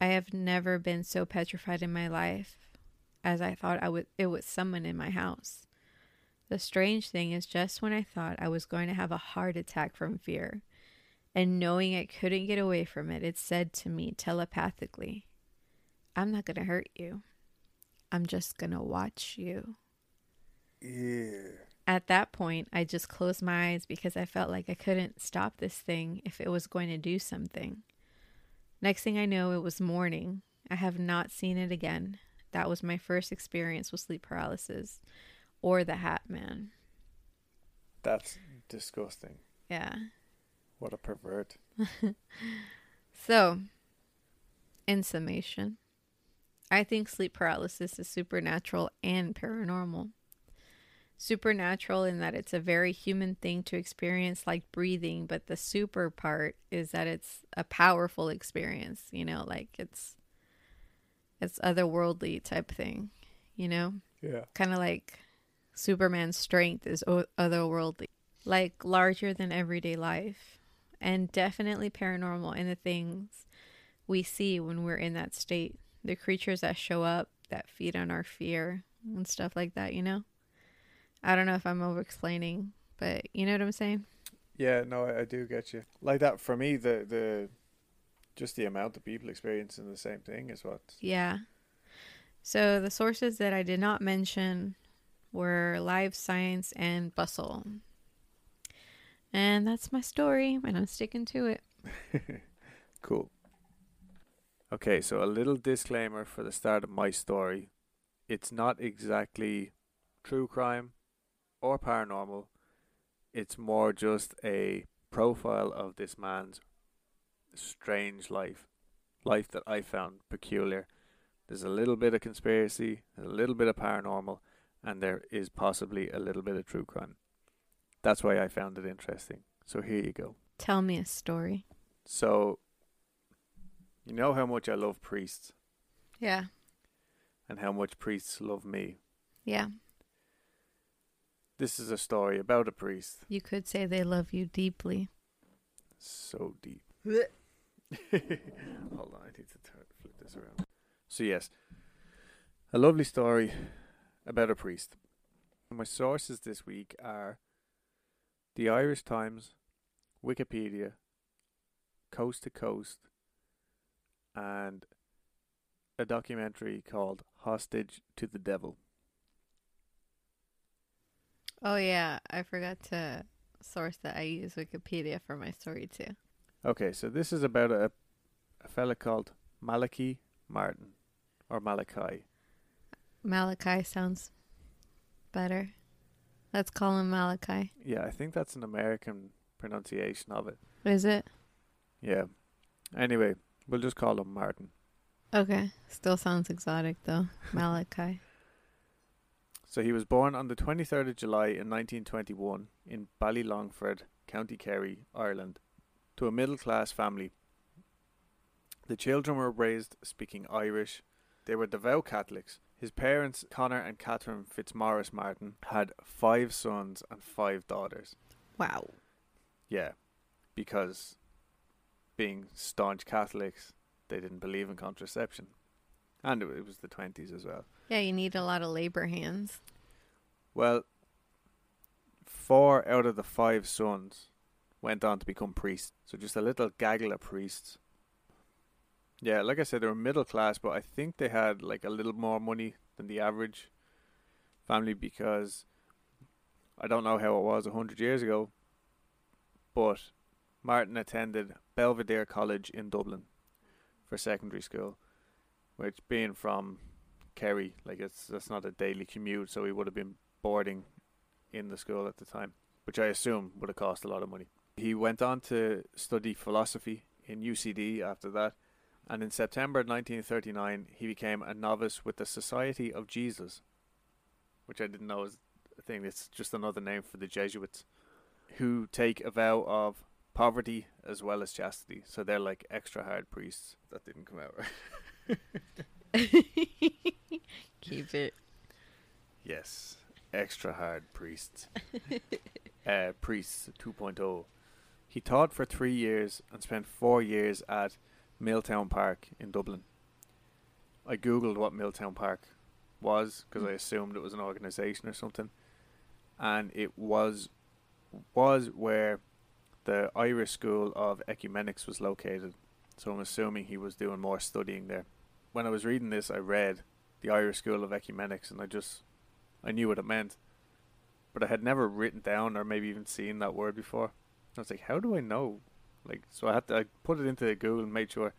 I have never been so petrified in my life as I thought I would it was someone in my house. The strange thing is just when I thought I was going to have a heart attack from fear, and knowing I couldn't get away from it, it said to me telepathically, I'm not going to hurt you. I'm just going to watch you. Yeah. At that point, I just closed my eyes because I felt like I couldn't stop this thing if it was going to do something. Next thing I know, it was morning. I have not seen it again. That was my first experience with sleep paralysis or the Hat Man. That's disgusting. Yeah. What a pervert. [laughs] So, in summation, I think sleep paralysis is supernatural and paranormal. Supernatural in that it's a very human thing to experience, like breathing, but the super part is that it's a powerful experience, you know, like it's it's otherworldly type thing, you know? Yeah. Kind of like Superman's strength is o- otherworldly, like larger than everyday life, and definitely paranormal in the things we see when we're in that state. The creatures that show up that feed on our fear and stuff like that, you know? I don't know if I'm over explaining, but you know what I'm saying? Yeah, no, I, I do get you. Like that for me, the the just the amount of people experiencing the same thing is what. Yeah. So the sources that I did not mention were Live Science and Bustle. And that's my story, and I'm sticking to it. [laughs] cool. Okay, so a little disclaimer for the start of my story. It's not exactly true crime or paranormal. It's more just a profile of this man's strange life. Life that I found peculiar. There's a little bit of conspiracy, a little bit of paranormal, and there is possibly a little bit of true crime. That's why I found it interesting. So here you go. Tell me a story. So, you know how much I love priests Yeah. and how much priests love me. Yeah. This is a story about a priest. You could say they love you deeply. So deep. [laughs] Hold on, I need to turn, flip this around. So, yes, a lovely story about a priest. My sources this week are the Irish Times, Wikipedia, Coast to Coast, and a documentary called Hostage to the Devil. Oh, yeah. I forgot to source that. I use Wikipedia for my story, too. Okay, so this is about a, a fella called Malachi Martin, or Malachi. Malachi sounds better. Let's call him Malachi. Yeah, I think that's an American pronunciation of it. Is it? Yeah. Anyway, we'll just call him Martin. Okay. Still sounds exotic, though. [laughs] Malachi. So he was born on the 23rd of July in 1921 in Ballylongford, County Kerry, Ireland, to a middle class family. The children were raised speaking Irish. They were devout Catholics. His parents, Connor and Catherine Fitzmaurice Martin, had five sons and five daughters. Wow. Yeah, because being staunch Catholics, they didn't believe in contraception. And it was the 20s as well. Yeah, you need a lot of labor hands. Well, four out of the five sons went on to become priests. So just a little gaggle of priests. Yeah, like I said, they were middle class, but I think they had like a little more money than the average family because I don't know how it was hundred years ago, but Martin attended Belvedere College in Dublin for secondary school, which being from Kerry. Like it's that's not a daily commute, so he would have been boarding in the school at the time, which I assume would have cost a lot of money. He went on to study philosophy in UCD after that, and in September 1939 he became a novice with the Society of Jesus, which I didn't know was a thing. It's just another name for the Jesuits, who take a vow of poverty as well as chastity. So they're like extra hard priests. That didn't come out right. [laughs] Keep it. Yes, extra hard priests. [laughs] uh, priests 2.0. He taught for three years and spent four years at Milltown Park in Dublin. I googled what Milltown Park was because I assumed it was an organization or something, and it was was where the Irish School of Ecumenics was located. So I'm assuming he was doing more studying there. When I was reading this, I read the Irish School of Ecumenics, and I just I knew what it meant, but I had never written down or maybe even seen that word before. I was like, how do I know? Like, so I had to I put it into Google and made sure.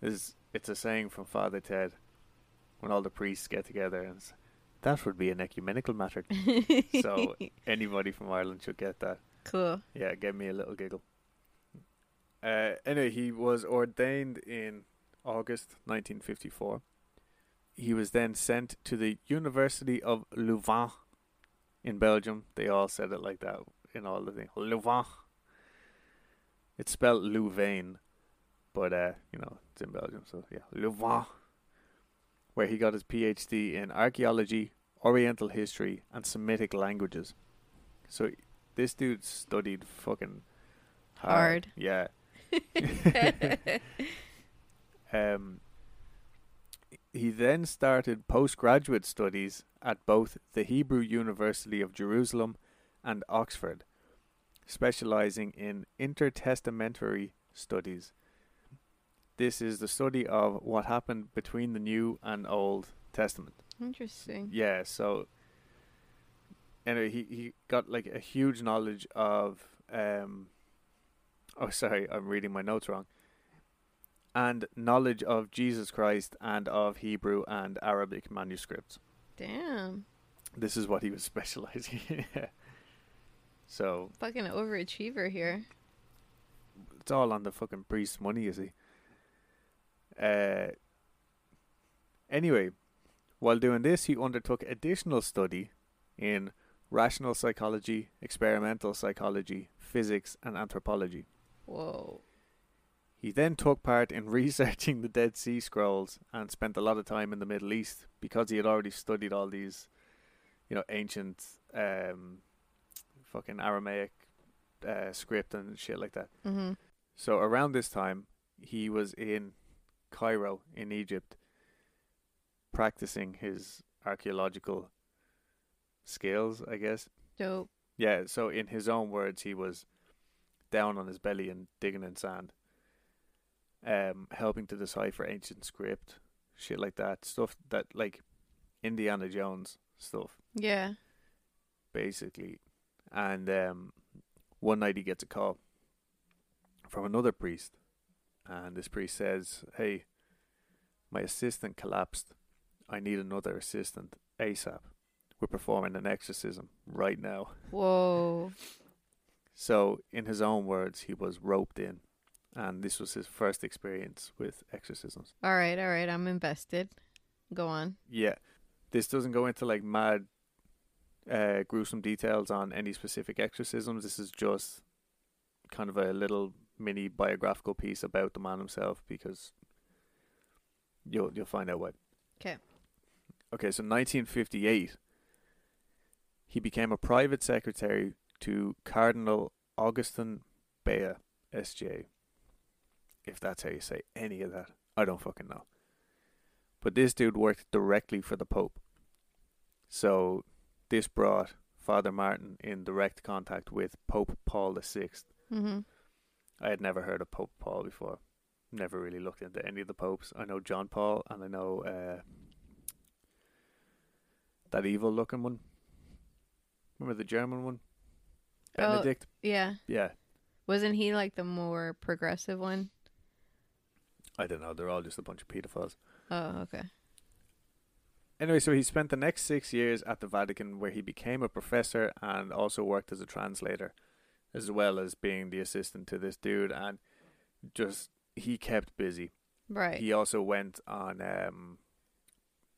Is it's a saying from Father Ted, when all the priests get together and that would be an ecumenical matter. [laughs] so anybody from Ireland should get that. cool. Yeah, it gave me a little giggle. Uh, anyway, he was ordained in August 1954. He was then sent to the University of Louvain in Belgium. They all said it like that in all the things. Louvain. It's spelled Louvain, but uh, you know it's in Belgium, so yeah, Louvain, where he got his PhD in archaeology, Oriental history, and Semitic languages. So this dude studied fucking hard. Hard. Yeah. [laughs] [laughs] um, he then started postgraduate studies at both the Hebrew University of Jerusalem and Oxford, specializing in intertestamentary studies. This is the study of what happened between the New and Old Testament. Interesting. Yeah, so anyway, he he got like a huge knowledge of um oh sorry, I'm reading my notes wrong. And knowledge of Jesus Christ and of Hebrew and Arabic manuscripts. Damn. This is what he was [laughs] specializing in. So Fucking overachiever here. it's all on the fucking priest's money, you see. Uh, anyway, while doing this, he undertook additional study in rational psychology, experimental psychology, physics, and anthropology. Whoa. He then took part in [laughs] researching the Dead Sea Scrolls and spent a lot of time in the Middle East because he had already studied all these, you know, ancient, um, fucking Aramaic uh, script and shit like that. Mm-hmm. So around this time, he was in Cairo in Egypt, practicing his archaeological skills. I guess. Dope. Yeah. So in his own words, he was down on his belly and digging in sand, um, helping to decipher ancient script, shit like that. Stuff that like Indiana Jones stuff Yeah. basically. And um, one night he gets a call from another priest, and this priest says, "Hey, my assistant collapsed. I need another assistant ASAP. We're performing an exorcism right now." Whoa. [laughs] So, in his own words, he was roped in, and this was his first experience with exorcisms. All right. All right. I'm invested. Go on. Yeah, this doesn't go into like mad, uh, gruesome details on any specific exorcisms. This is just kind of a little mini biographical piece about the man himself because you'll you'll find out why. 'Kay. Okay, Okay, so 1958, he became a private secretary to Cardinal Augustin Bea, S.J. If that's how you say any of that, I don't fucking know. But this dude worked directly for the Pope. So this brought Father Martin in direct contact with Pope Paul VI. Mm-hmm. I had never heard of Pope Paul before. Never really looked into any of the popes. I know John Paul and I know uh, that evil looking one. Remember the German one? Oh. Benedict? Yeah. Yeah. Wasn't he like the more progressive one? I don't know. They're all just a bunch of pedophiles. Oh, okay. Anyway, so he spent the next six years at the Vatican where he became a professor and also worked as a translator, as well as being the assistant to this dude. And just, he kept busy. Right. He also went on um,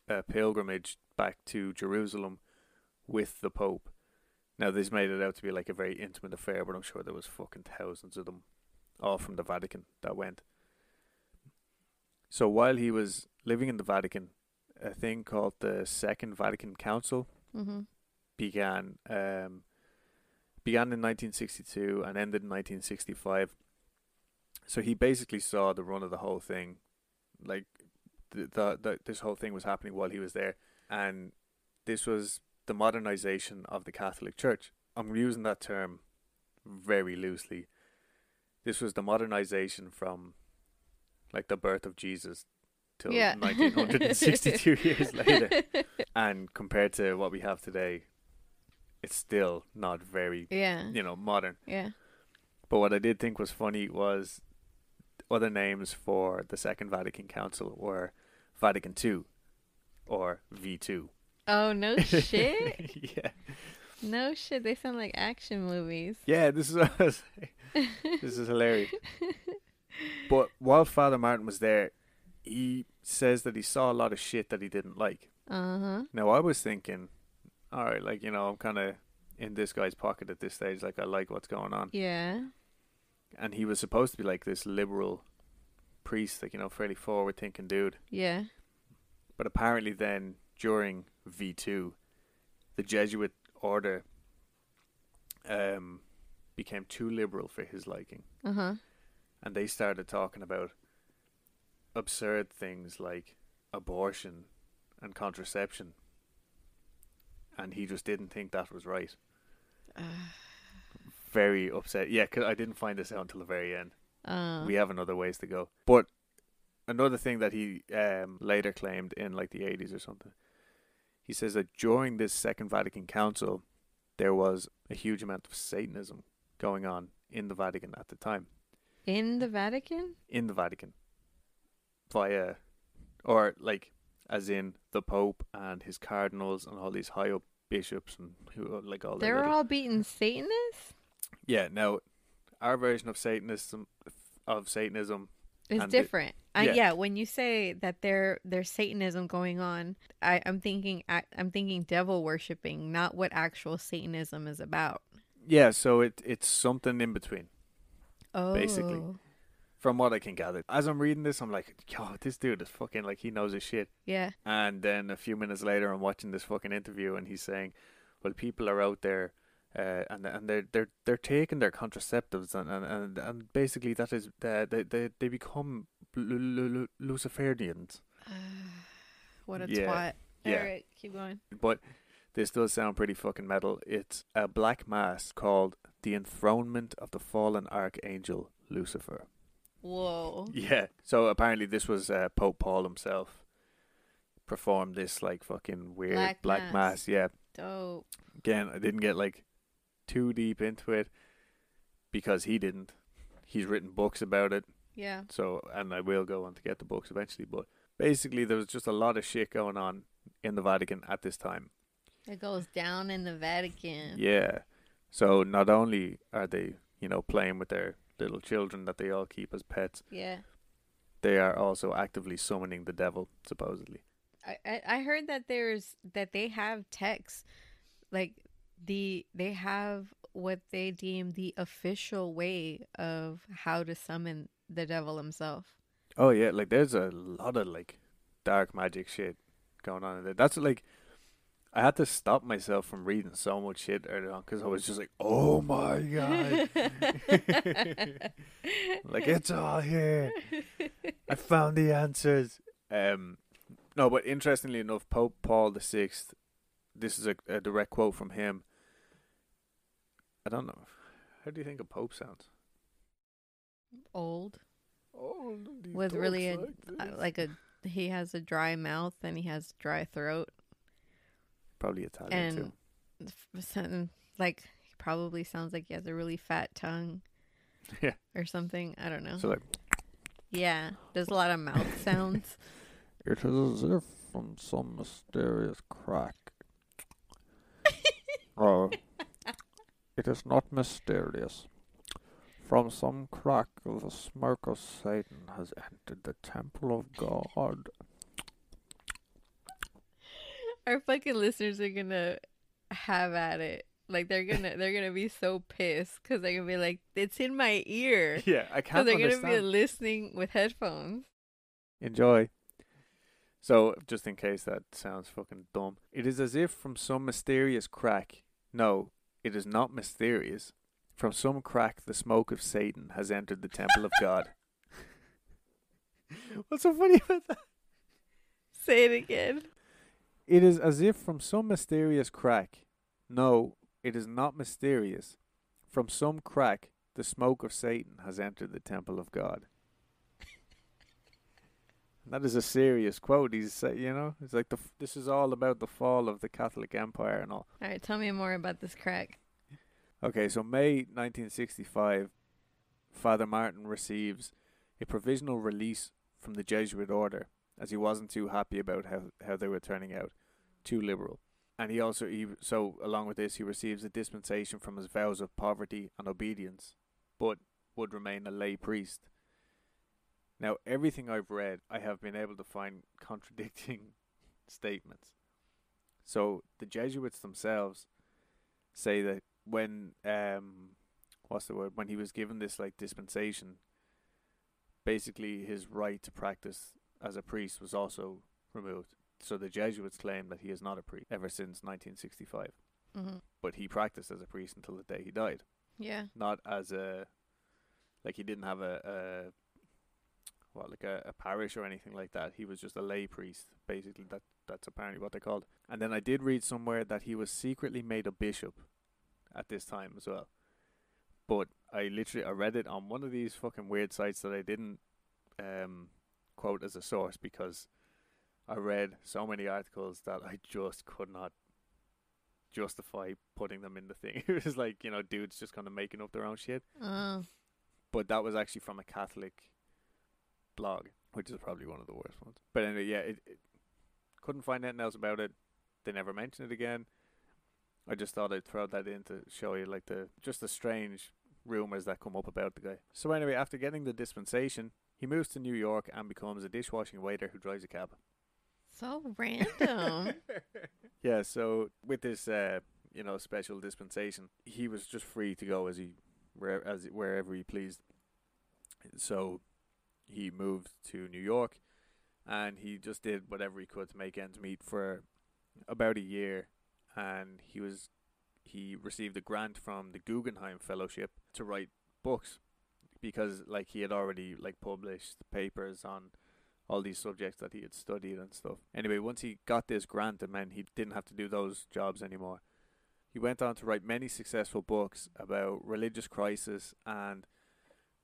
a pilgrimage back to Jerusalem with the Pope. Now, this made it out to be like a very intimate affair, but I'm sure there was fucking thousands of them, all from the Vatican, that went. So while he was living in the Vatican, a thing called the Second Vatican Council mm-hmm. began. Um, began in 1962 and ended in 1965. So he basically saw the run of the whole thing, like the, the, the this whole thing was happening while he was there, and this was the modernization of the Catholic Church. I'm using that term very loosely. This was the modernization from like the birth of Jesus till Yeah. [laughs] 1962 years later. [laughs] And compared to what we have today, it's still not very, Yeah. you know, modern. Yeah. But what I did think was funny was other names for the Second Vatican Council were Vatican II or V2. Oh no [laughs] shit. yeah. no shit. They sound like action movies. Yeah, this is what I was saying. this is hilarious. But while Father Martin was there, he says that he saw a lot of shit that he didn't like. Uh huh. Now I was thinking, all right, like you know, I'm kind of in this guy's pocket at this stage. Like I like what's going on, Yeah. and he was supposed to be like this liberal priest, like you know, fairly forward-thinking dude. Yeah. But apparently, then during V two, the Jesuit order um became too liberal for his liking, Uh huh. and they started talking about absurd things like abortion and contraception, and he just didn't think that was right. [sighs] Very upset. Yeah, cause I didn't find this out until the very end. Uh. we have another ways to go. But another thing that he um, later claimed in like the 80s or something, he says that during this Second Vatican Council, there was a huge amount of Satanism going on in the Vatican at the time. In the Vatican? In the Vatican. Via, or like, as in the Pope and his cardinals and all these high up bishops and who, like all they're all beating Satanists? Yeah, now, our version of Satanism, of Satanism is the- different. I, yeah. yeah, when you say that there there's Satanism going on, I, I'm thinking I, I'm thinking devil worshipping, not what actual Satanism is about. Yeah, so it it's something in between, Oh, Basically. From what I can gather. As I'm reading this, I'm like, yo, this dude is fucking like he knows his shit. yeah, And then a few minutes later, I'm watching this fucking interview, and he's saying, well, people are out there. Uh, and and they're they're they're taking their contraceptives and and, and, and basically that is uh, they they they become lu- lu- Luciferians. [sighs] what a Yeah, twat. yeah. All right, keep going. But this does sound pretty fucking metal. It's a black mass called the enthronement of the fallen archangel Lucifer. Whoa. Yeah. So apparently this was uh, Pope Paul himself performed this like fucking weird Black black, mass. mass. Yeah. Dope. Again, I didn't get like too deep into it because he didn't. He's written books about it. Yeah. So and I will go on to get the books eventually, but basically there was just a lot of shit going on in the Vatican at this time. It goes down in the Vatican. Yeah. So not only are they, you know, playing with their little children that they all keep as pets, Yeah. they are also actively summoning the devil, supposedly. I, I heard that there's that they have texts like the they have what they deem the official way of how to summon the devil himself. Oh yeah, like there's a lot of like dark magic shit going on in there. That's like I had to stop myself from reading so much shit earlier on because I was just like, "Oh my god!" [laughs] like it's all here. I found the answers. Um, no, but interestingly enough, Pope Paul the Sixth. This is a, a direct quote from him. I don't know. How do you think a pope sounds? Old Old. with really a uh, like a he has a dry mouth and he has dry throat probably Italian too. and something like he probably sounds like he has a really fat tongue [laughs] Yeah. or something. I don't know. So like, yeah, there's a lot of mouth [laughs] sounds. It is as if from some mysterious crack. [laughs] oh, it is not mysterious. From some crack the smoke of Satan has entered the temple of God. Our fucking listeners are gonna have at it. Like they're gonna [laughs] they're gonna be so pissed because they're gonna be like, it's in my ear. Yeah, I can't they're understand. gonna be listening with headphones. Enjoy. So, just in case that sounds fucking dumb, it is as if from some mysterious crack. No, it is not mysterious. From some crack, the smoke of Satan has entered the temple of God. [laughs] [laughs] What's so funny about that? Say it again. It is as if from some mysterious crack. No, it is not mysterious. From some crack, the smoke of Satan has entered the temple of God. [laughs] that is a serious quote. He's say, you know, it's like the f- this is all about the fall of the Catholic Empire and all. All right, tell me more about this crack. Okay, so May 1965, Father Martin receives a provisional release from the Jesuit order as he wasn't too happy about how, how they were turning out, too liberal. And he also he so along with this he receives a dispensation from his vows of poverty and obedience, but would remain a lay priest. Now everything I've read, I have been able to find [laughs] contradicting [laughs] statements. So the Jesuits themselves say that when um what's the word when he was given this like dispensation basically his right to practice as a priest was also removed so the jesuits claim that he is not a priest ever since 1965 hmm but he practiced as a priest until the day he died. Yeah. not as a like he didn't have a, a what like a, a parish or anything like that. He was just a lay priest basically. That that's apparently what they called. And then i did read somewhere that he was secretly made a bishop at this time as well. But i literally i read it on one of these fucking weird sites that i didn't um quote as a source because i read so many articles that i just could not justify putting them in the thing [laughs] it was like you know dudes just kind of making up their own shit Oh. but that was actually from a Catholic blog, which is probably one of the worst ones. But anyway, yeah, it, it couldn't find anything else about it. They never mentioned it again. I just thought I'd throw that in to show you like the just the strange rumors that come up about the guy. So anyway, after getting the dispensation, he moves to New York and becomes a dishwashing waiter who drives a cab. So random. [laughs] yeah, so with this uh, you know, special dispensation, he was just free to go as he where as wherever he pleased. So he moved to New York and he just did whatever he could to make ends meet for about a year and he was he received a grant from the Guggenheim Fellowship to write books because like he had already like published papers on all these subjects that he had studied and stuff. Anyway, once he got this grant, it meant he didn't have to do those jobs anymore. He went on to write many successful books about religious crisis and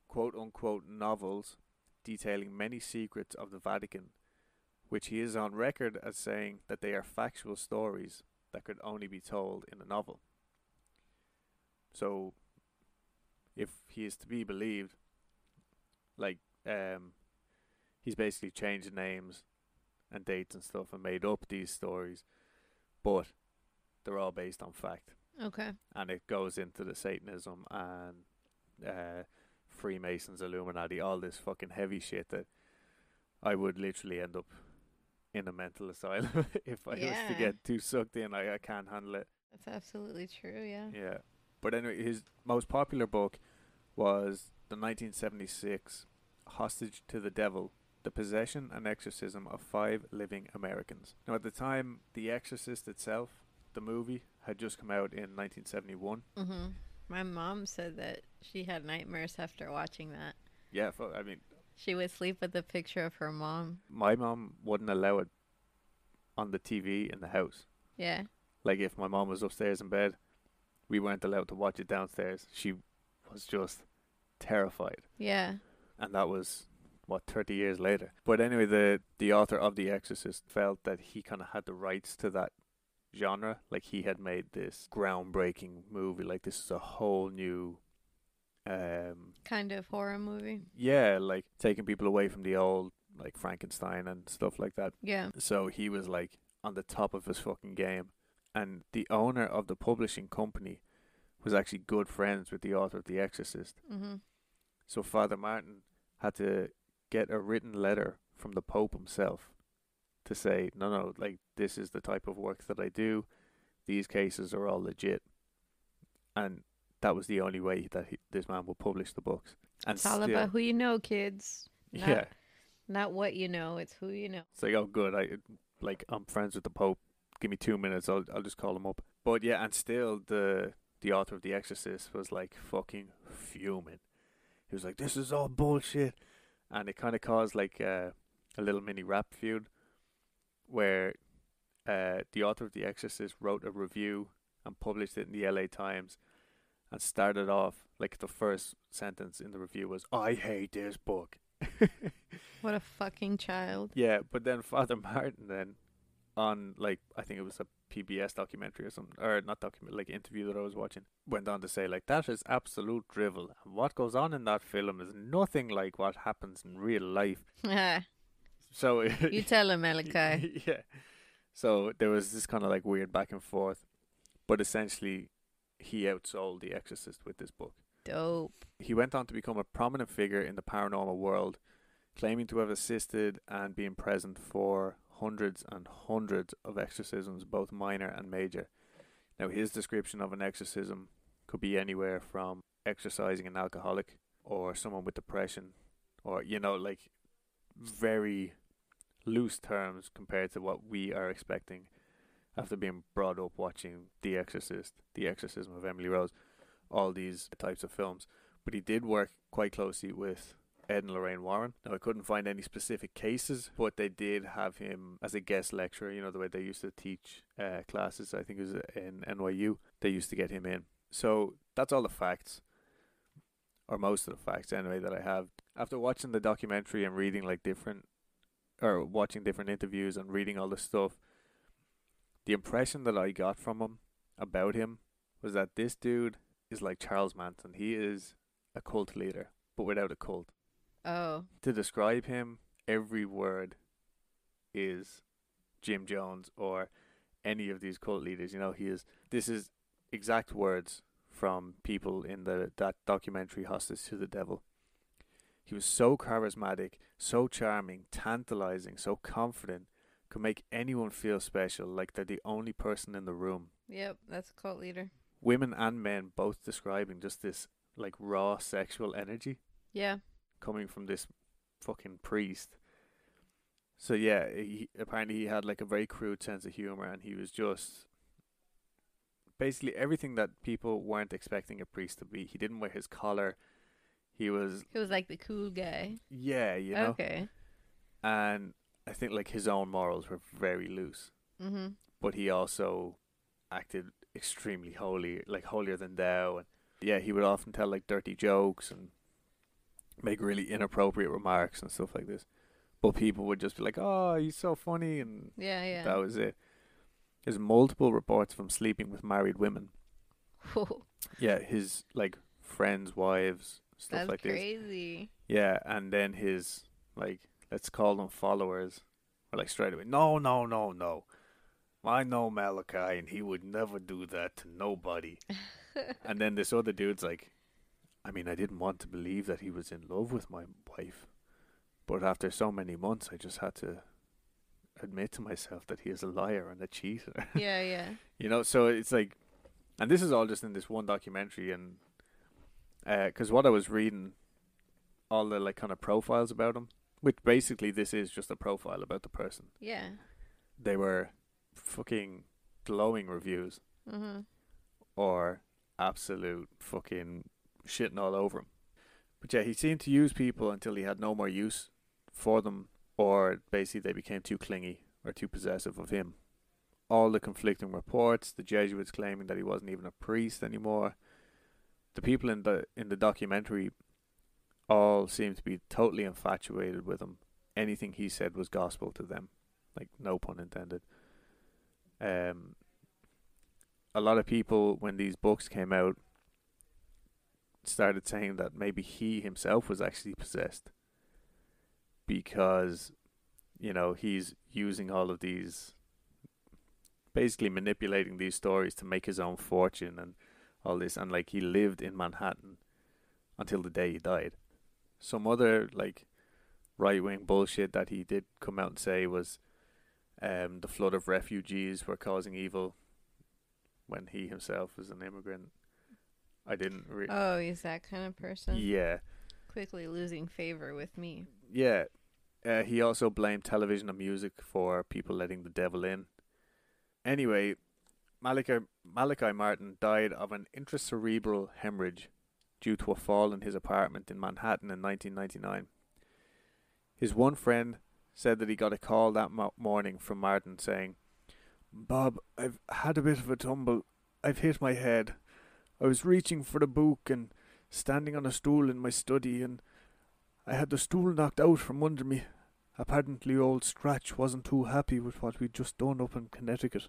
quote unquote novels detailing many secrets of the Vatican, which he is on record as saying that they are factual stories that could only be told in a novel. So, if he is to be believed, like, um, he's basically changed names and dates and stuff and made up these stories, but they're all based on fact okay. and it goes into the Satanism and uh, Freemasons, Illuminati, all this fucking heavy shit that I would literally end up in a mental [laughs] asylum [laughs] if I was to get too sucked in. I, I can't handle it. That's absolutely true. Yeah. Yeah. But anyway, his most popular book was the 1976 Hostage to the Devil The Possession and Exorcism of Five Living Americans. Now, at the time, The Exorcist itself, the movie, had just come out in 1971. Mhm. My mom said that she had nightmares after watching that. Yeah, I mean, She would sleep with a picture of her mom. my mom wouldn't allow it on the TV in the house. Yeah. Like, if my mom was upstairs in bed, we weren't allowed to watch it downstairs. She was just terrified. Yeah. and that was what 30 years later but anyway the the author of the exorcist felt that he kind of had the rights to that genre like he had made this groundbreaking movie like this is a whole new um Kind of horror movie. yeah like taking people away from the old like Frankenstein and stuff like that. Yeah. So he was like on the top of his fucking game. And the owner of the publishing company was actually good friends with the author of The Exorcist. Mm-hmm. So Father Martin had to get a written letter from the Pope himself to say, no, no, like this is the type of work that I do. These cases are all legit. And that was the only way that he, this man would publish the books. And It's all still- about who you know, kids. Not, yeah. Not what you know, it's who you know. It's like, oh, good. I like I'm friends with the Pope. Give me two minutes. I'll I'll just call him up. But yeah, and still the the author of The Exorcist was like fucking fuming. He was like, "This is all bullshit," and it kind of caused like uh, a little mini rap feud, where uh, the author of The Exorcist wrote a review and published it in the L.A. Times, and started off like the first sentence in the review was, "I hate this book." [laughs] What a fucking child. Yeah, but then Father Martin then on like I think it was a PBS documentary or something or not document like interview that I was watching went on to say like that is absolute drivel and what goes on in that film is nothing like what happens in real life. [laughs] So [laughs] you tell him, Malachi. [laughs] yeah. So there was this kind of like weird back and forth, but essentially he outsold The Exorcist with this book. Dope. He went on to become a prominent figure in the paranormal world, claiming to have assisted and been present for hundreds and hundreds of exorcisms, both minor and major. Now, his description of an exorcism could be anywhere from exorcising an alcoholic or someone with depression, or, you know, like very loose terms compared to what we are expecting after being brought up watching The Exorcist, The Exorcism of Emily Rose all these types of films. But he did work quite closely with Ed and Lorraine Warren. Now, I couldn't find any specific cases, but they did have him as a guest lecturer. You know, the way they used to teach uh, classes, I think it was in NYU, they used to get him in. So that's all the facts, or most of the facts anyway, that I have. After watching the documentary and reading like different, or watching different interviews and reading all the stuff, the impression that I got from him about him was that this dude is like Charles Manson. He is a cult leader, but without a cult. Oh. To describe him, every word is Jim Jones or any of these cult leaders. You know, he is. This is exact words from people in the that documentary Hostage to the Devil. He was so charismatic, so charming, tantalizing, so confident, could make anyone feel special, like they're the only person in the room Yep, that's a cult leader. women and men both describing just this like raw sexual energy Yeah. Coming from this fucking priest. So yeah, he, apparently he had like a very crude sense of humor, and he was just basically everything that people weren't expecting a priest to be. He didn't wear his collar. He was He was like the cool guy. yeah, you know, Okay. and I think like his own morals were very loose, Mhm. but he also acted extremely holy, like holier than thou. And yeah, he would often tell like dirty jokes and make really inappropriate remarks and stuff like this. But people would just be like, "Oh, he's so funny," and Yeah, yeah. that was it. There's multiple reports from sleeping with married women. Whoa, [laughs] Yeah, his like friends' wives, stuff that's like this. crazy. Yeah, and then his like let's call them followers were like straight away, no, no, no, no. I know Malachi, and he would never do that to nobody. [laughs] and then this other dude's like, I mean, I didn't want to believe that he was in love with my wife, but after so many months, I just had to admit to myself that he is a liar and a cheater. [laughs] yeah, yeah. You know, so it's like, and this is all just in this one documentary, and because what I was reading, all the like kind of profiles about him, which basically this is just a profile about the person. Yeah. They were fucking glowing reviews Mhm. or absolute fucking shitting all over him. But yeah, he seemed to use people until he had no more use for them, or basically they became too clingy or too possessive of him. All the conflicting reports, the Jesuits claiming that he wasn't even a priest anymore. The people in the in the documentary all seemed to be totally infatuated with him. Anything he said was gospel to them, like no pun intended. Um, a lot of people when these books came out started saying that maybe he himself was actually possessed because you know he's using all of these basically manipulating these stories to make his own fortune and all this and like he lived in Manhattan until the day he died. Some other like right wing bullshit that he did come out and say was um, the flood of refugees were causing evil when he himself was an immigrant. I didn't really. Oh, he's that kind of person. Yeah, Quickly losing favor with me. yeah. Uh, he also blamed television and music for people letting the devil in. Anyway, Malachi, Malachi Martin died of an intracerebral hemorrhage due to a fall in his apartment in Manhattan in 1999. His one friend said that he got a call that mo- morning from Martin saying, Bob, I've had a bit of a tumble. I've hit my head. I was reaching for a book and standing on a stool in my study, and I had the stool knocked out from under me. Apparently, old Scratch wasn't too happy with what we'd just done up in Connecticut.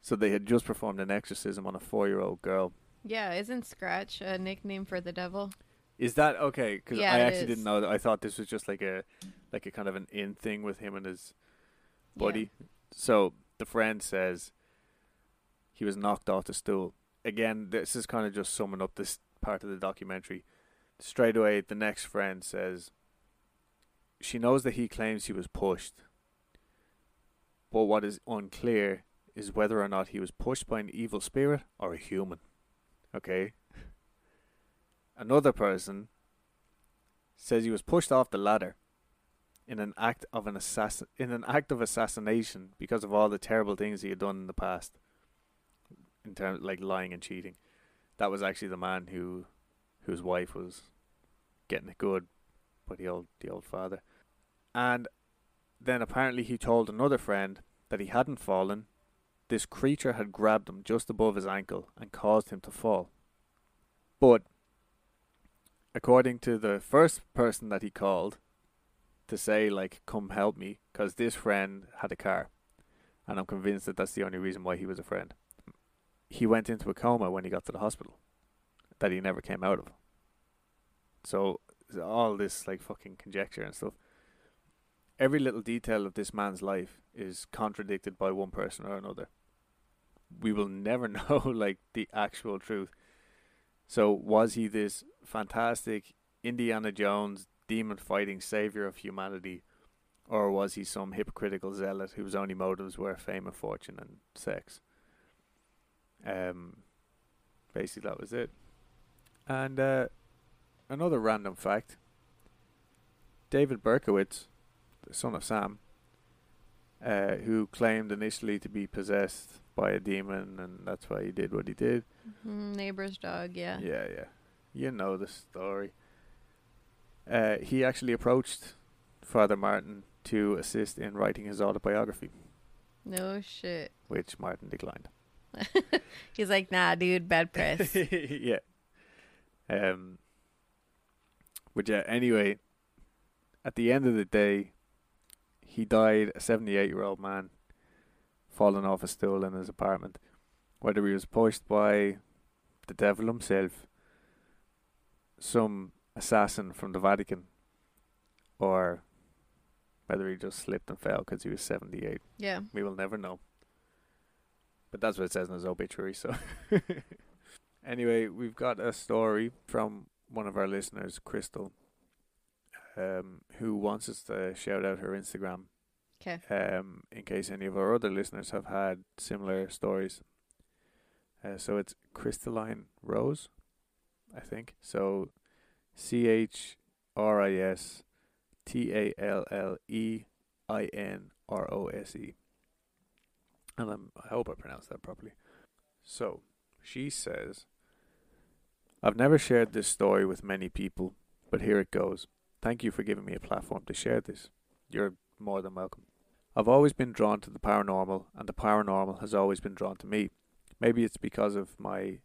So they had just performed an exorcism on a four year old girl. Yeah, isn't Scratch a nickname for the devil? Is that okay? Because Yeah, I actually is. didn't know. That. I thought this was just like a, like a kind of an in thing with him and his buddy. So the friend says he was knocked off the stool. Again, this is kind of just summing up this part of the documentary. Straight away, the next friend says she knows that he claims he was pushed, but what is unclear is whether or not he was pushed by an evil spirit or a human. Okay. Another person says he was pushed off the ladder in an act of an assassin in an act of assassination because of all the terrible things he had done in the past in terms like lying and cheating. That was actually the man who whose wife was getting it good by the old the old father. And then apparently he told another friend that he hadn't fallen. This creature had grabbed him just above his ankle and caused him to fall. But according to the first person that he called to say like come help me because this friend had a car. And i'm convinced that that's the only reason why he was a friend he went into a coma when he got to the hospital that he never came out of. So all this like fucking conjecture and stuff every little detail of this man's life is contradicted by one person or another. We will never [laughs] know like the actual truth. So was he this fantastic indiana jones demon fighting savior of humanity, or was he some hypocritical zealot whose only motives were fame and fortune and sex? Um, basically that was it. And uh, another random fact: David Berkowitz, the son of Sam, uh, who claimed initially to be possessed by a demon, and that's why he did what he did. Mm, neighbor's dog, yeah. Yeah, yeah. You know the story. Uh, he actually approached Father Martin to assist in writing his autobiography, No shit. which Martin declined. [laughs] He's like, nah, dude, bad press. [laughs] yeah. Um. But yeah. Anyway, at the end of the day, he died a seventy-eight-year-old man, falling off a stool in his apartment. Whether he was pushed by the devil himself, some assassin from the Vatican, or whether he just slipped and fell because he was seventy-eight. yeah. We will never know. But that's what it says in his obituary, so. [laughs] anyway, we've got a story from one of our listeners, Crystal, um, who wants us to shout out her Instagram Okay. um, in case any of our other listeners have had similar stories. Uh, so it's Crystalline Rose, I think. So C H R I S T A L L E I N R O S E. And I'm, I hope I pronounced that properly. So she says, I've never shared this story with many people, but here it goes. Thank you for giving me a platform to share this. You're more than welcome. I've always been drawn to the paranormal, and the paranormal has always been drawn to me. Maybe it's because of my,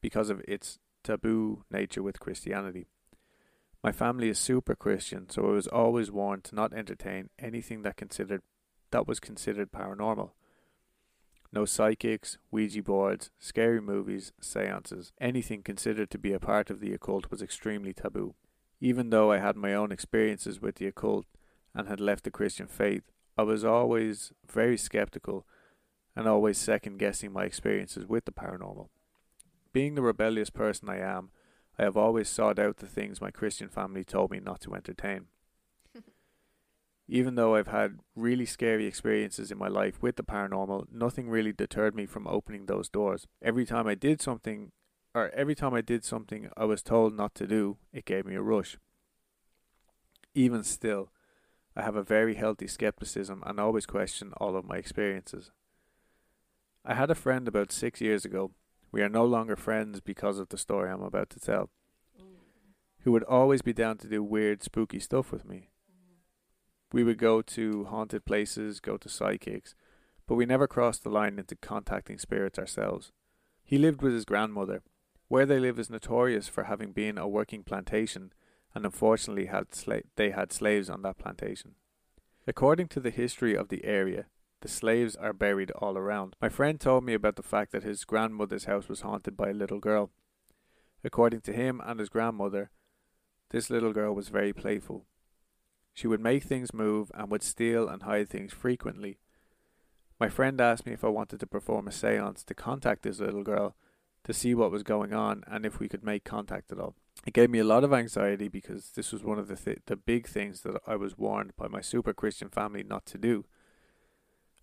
because of its taboo nature with Christianity. My family is super Christian, so I was always warned to not entertain anything that considered that was considered paranormal. No psychics, Ouija boards, scary movies, seances, anything considered to be a part of the occult was extremely taboo. Even though I had my own experiences with the occult and had left the Christian faith, I was always very skeptical and always second guessing my experiences with the paranormal. Being the rebellious person I am, I have always sought out the things my Christian family told me not to entertain. Even though I've had really scary experiences in my life with the paranormal, nothing really deterred me from opening those doors. Every time I did something, or every time I did something I was told not to do, it gave me a rush. Even still, I have a very healthy skepticism and always question all of my experiences. I had a friend about six years ago. We are no longer friends because of the story I'm about to tell. Mm. Who would always be down to do weird, spooky stuff with me we would go to haunted places, go to psychics, but we never crossed the line into contacting spirits ourselves. He lived with his grandmother. Where they live is notorious for having been a working plantation, and unfortunately had sla- they had slaves on that plantation. According to the history of the area, the slaves are buried all around. My friend told me about the fact that his grandmother's house was haunted by a little girl. According to him and his grandmother, this little girl was very playful. She would make things move and would steal and hide things frequently. My friend asked me if I wanted to perform a seance to contact this little girl to see what was going on and if we could make contact at all. It gave me a lot of anxiety because this was one of the th- the big things that I was warned by my super Christian family not to do.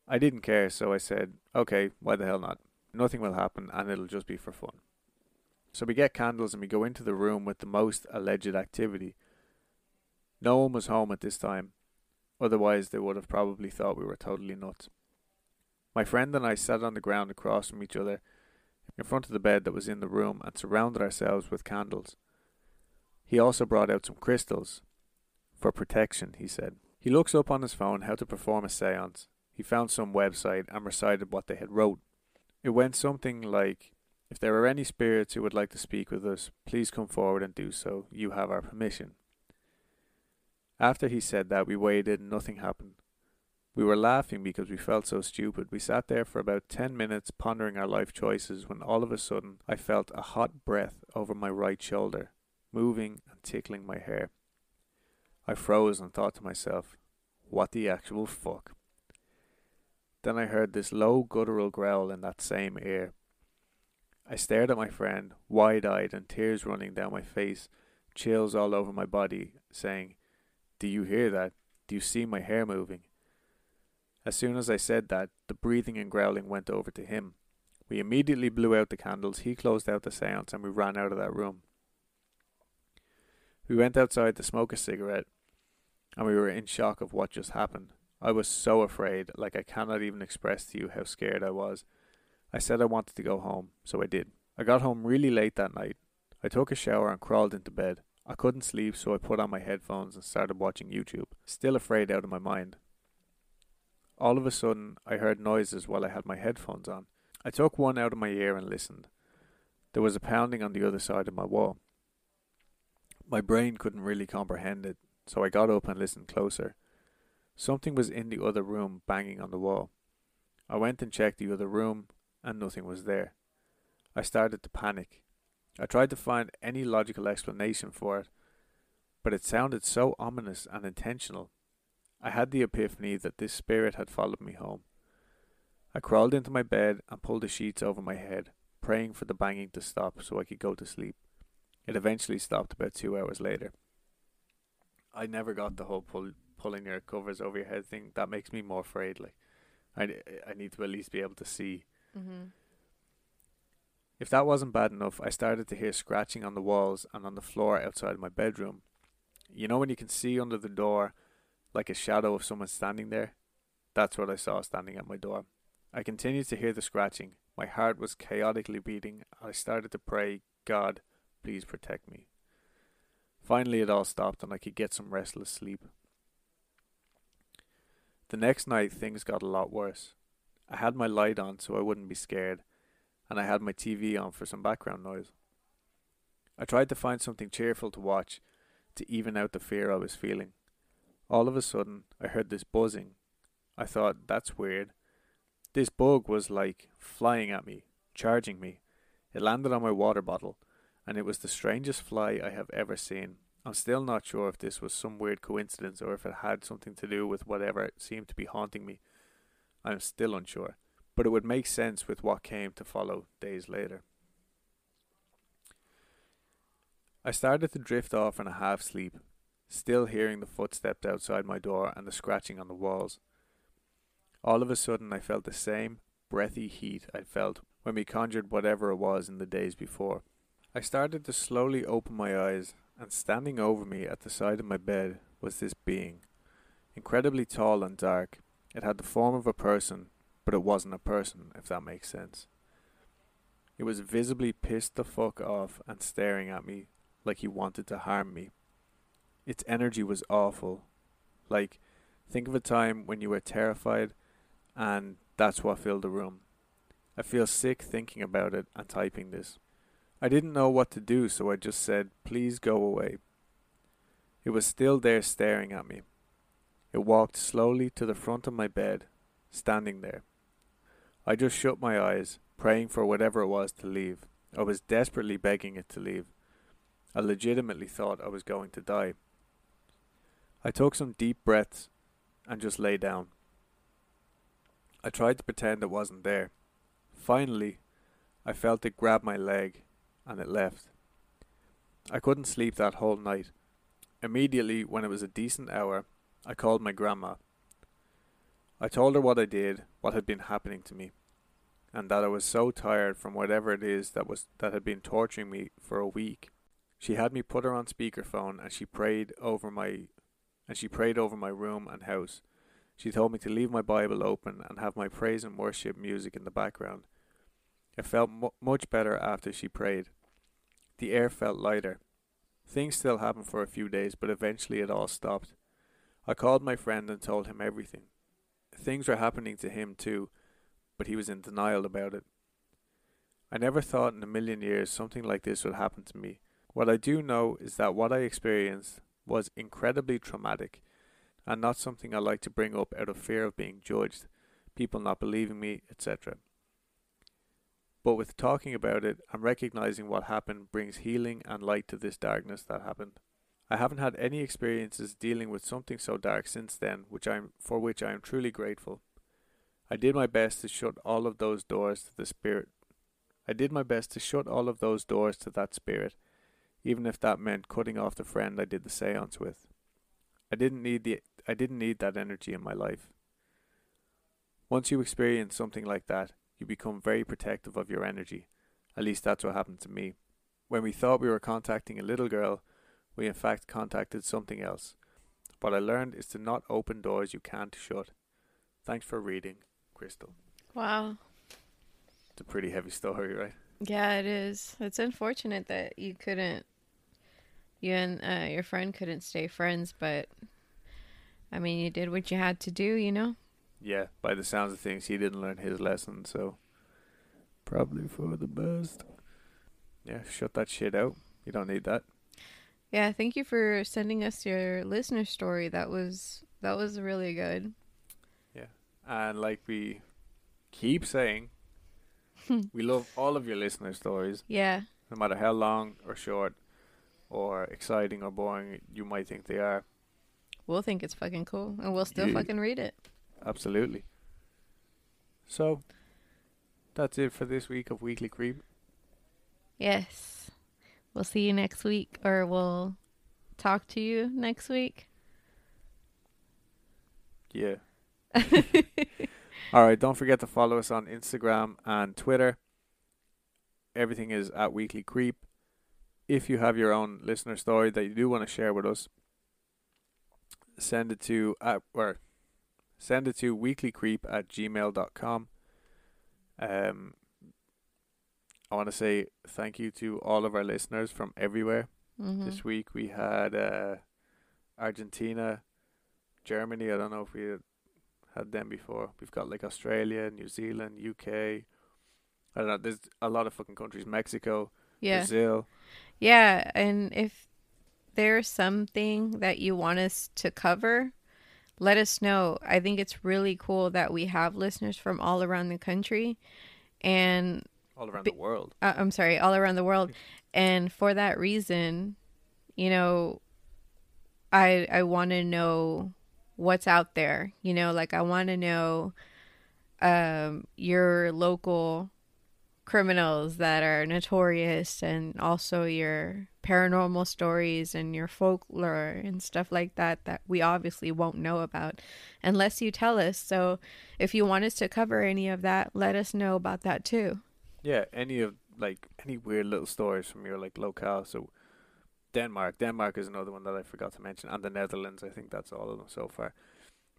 I didn't care, so I said, "Okay, why the hell not? Nothing will happen and it'll just be for fun." So we get candles and we go into the room with the most alleged activity. No one was home at this time, otherwise, they would have probably thought we were totally nuts. My friend and I sat on the ground across from each other in front of the bed that was in the room and surrounded ourselves with candles. He also brought out some crystals. For protection, he said. He looks up on his phone how to perform a seance. He found some website and recited what they had wrote. It went something like, If there are any spirits who would like to speak with us, please come forward and do so. You have our permission. After he said that, we waited and nothing happened. We were laughing because we felt so stupid. We sat there for about ten minutes pondering our life choices when all of a sudden I felt a hot breath over my right shoulder, moving and tickling my hair. I froze and thought to myself, what the actual fuck? Then I heard this low guttural growl in that same ear. I stared at my friend, wide eyed and tears running down my face, chills all over my body, saying, do you hear that? Do you see my hair moving? As soon as I said that, the breathing and growling went over to him. We immediately blew out the candles, he closed out the seance, and we ran out of that room. We went outside to smoke a cigarette, and we were in shock of what just happened. I was so afraid, like I cannot even express to you how scared I was. I said I wanted to go home, so I did. I got home really late that night. I took a shower and crawled into bed. I couldn't sleep, so I put on my headphones and started watching YouTube, still afraid out of my mind. All of a sudden, I heard noises while I had my headphones on. I took one out of my ear and listened. There was a pounding on the other side of my wall. My brain couldn't really comprehend it, so I got up and listened closer. Something was in the other room banging on the wall. I went and checked the other room, and nothing was there. I started to panic. I tried to find any logical explanation for it, but it sounded so ominous and intentional. I had the epiphany that this spirit had followed me home. I crawled into my bed and pulled the sheets over my head, praying for the banging to stop so I could go to sleep. It eventually stopped about two hours later. I never got the whole pull, pulling your covers over your head thing. That makes me more afraid. Like, I, I need to at least be able to see. Mm-hmm. If that wasn't bad enough, I started to hear scratching on the walls and on the floor outside my bedroom. You know when you can see under the door like a shadow of someone standing there? That's what I saw standing at my door. I continued to hear the scratching. My heart was chaotically beating. I started to pray, God, please protect me. Finally, it all stopped and I could get some restless sleep. The next night, things got a lot worse. I had my light on so I wouldn't be scared and I had my TV on for some background noise. I tried to find something cheerful to watch to even out the fear I was feeling. All of a sudden, I heard this buzzing. I thought, that's weird. This bug was like flying at me, charging me. It landed on my water bottle, and it was the strangest fly I have ever seen. I'm still not sure if this was some weird coincidence or if it had something to do with whatever seemed to be haunting me. I'm still unsure, but it would make sense with what came to follow days later. I started to drift off in a half sleep, still hearing the footsteps outside my door and the scratching on the walls. All of a sudden, I felt the same breathy heat I'd felt when we conjured whatever it was in the days before. I started to slowly open my eyes, and standing over me at the side of my bed was this being. Incredibly tall and dark. It had the form of a person, but it wasn't a person, if that makes sense. It was visibly pissed the fuck off and staring at me like he wanted to harm me. Its energy was awful. Like, think of a time when you were terrified and that's what filled the room. I feel sick thinking about it and typing this. I didn't know what to do, so I just said, Please go away. It was still there staring at me. It walked slowly to the front of my bed, standing there. I just shut my eyes, praying for whatever it was to leave. I was desperately begging it to leave. I legitimately thought I was going to die. I took some deep breaths and just lay down. I tried to pretend it wasn't there. Finally, I felt it grab my leg, and it left. I couldn't sleep that whole night. Immediately, when it was a decent hour, I called my grandma. I told her what I did, what had been happening to me, and that I was so tired from whatever it is that was that had been torturing me for a week. She had me put her on speakerphone and she prayed over my and she prayed over my room and house. She told me to leave my Bible open and have my praise and worship music in the background. I felt mu- much better after she prayed. The air felt lighter. Things still happened for a few days, but eventually it all stopped. I called my friend and told him everything. Things were happening to him too, but he was in denial about it. I never thought in a million years something like this would happen to me. What I do know is that what I experienced was incredibly traumatic and not something I like to bring up out of fear of being judged, people not believing me, etc. But with talking about it and recognizing what happened brings healing and light to this darkness that happened. I haven't had any experiences dealing with something so dark since then, which I'm for which I am truly grateful. I did my best to shut all of those doors to the spirit. I did my best to shut all of those doors to that spirit, even if that meant cutting off the friend I did the séance with. I didn't need the I didn't need that energy in my life. Once you experience something like that, you become very protective of your energy. At least that's what happened to me. When we thought we were contacting a little girl, we in fact contacted something else. What I learned is to not open doors you can't shut. Thanks for reading, Crystal. Wow. It's a pretty heavy story, right? Yeah, it is. It's unfortunate that you couldn't, you and uh, your friend couldn't stay friends, but I mean, you did what you had to do, you know? Yeah, by the sounds of things, he didn't learn his lesson, so probably for the best. Yeah, shut that shit out. You don't need that. Yeah, thank you for sending us your listener story. That was that was really good. Yeah. And like we keep saying, [laughs] we love all of your listener stories, Yeah. no matter how long or short or exciting or boring you might think they are. We'll think it's fucking cool and we'll still Yeah. fucking read it. Absolutely. So, that's it for this week of Weekly Creep. Yes. We'll see you next week or we'll talk to you next week. Yeah. [laughs] All right, don't forget to follow us on Instagram and Twitter. Everything is at Weekly Creep. If you have your own listener story that you do want to share with us, send it to at or send it to weeklycreep at gmail.com. Um I want to say thank you to all of our listeners from everywhere. Mhm. This week we had uh, Argentina, Germany. I don't know if we had, had them before. We've got like Australia, New Zealand, UK. I don't know. There's a lot of fucking countries. Mexico, Yeah. Brazil. Yeah, and if there's something that you want us to cover, let us know. I think it's really cool that we have listeners from all around the country and all around the world. uh, I'm sorry, all around the world. And for that reason, you know, I I want to know what's out there. You know, like I want to know um your local criminals that are notorious and also your paranormal stories and your folklore and stuff like that that we obviously won't know about unless you tell us. So if you want us to cover any of that, let us know about that too. Yeah, any of like any weird little stories from your like locale. So Denmark, Denmark is another one that I forgot to mention, and the Netherlands. I think that's all of them so far.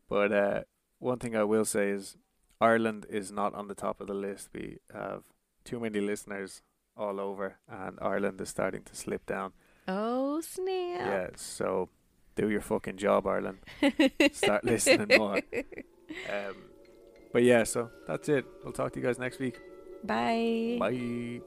But uh, one thing I will say is Ireland is not on the top of the list. We have too many listeners all over, and Ireland is starting to slip down. Oh snap! Yeah, so do your fucking job, Ireland. [laughs] Start listening more. Um, but yeah, so that's it. We'll talk to you guys next week. Bye. Bye.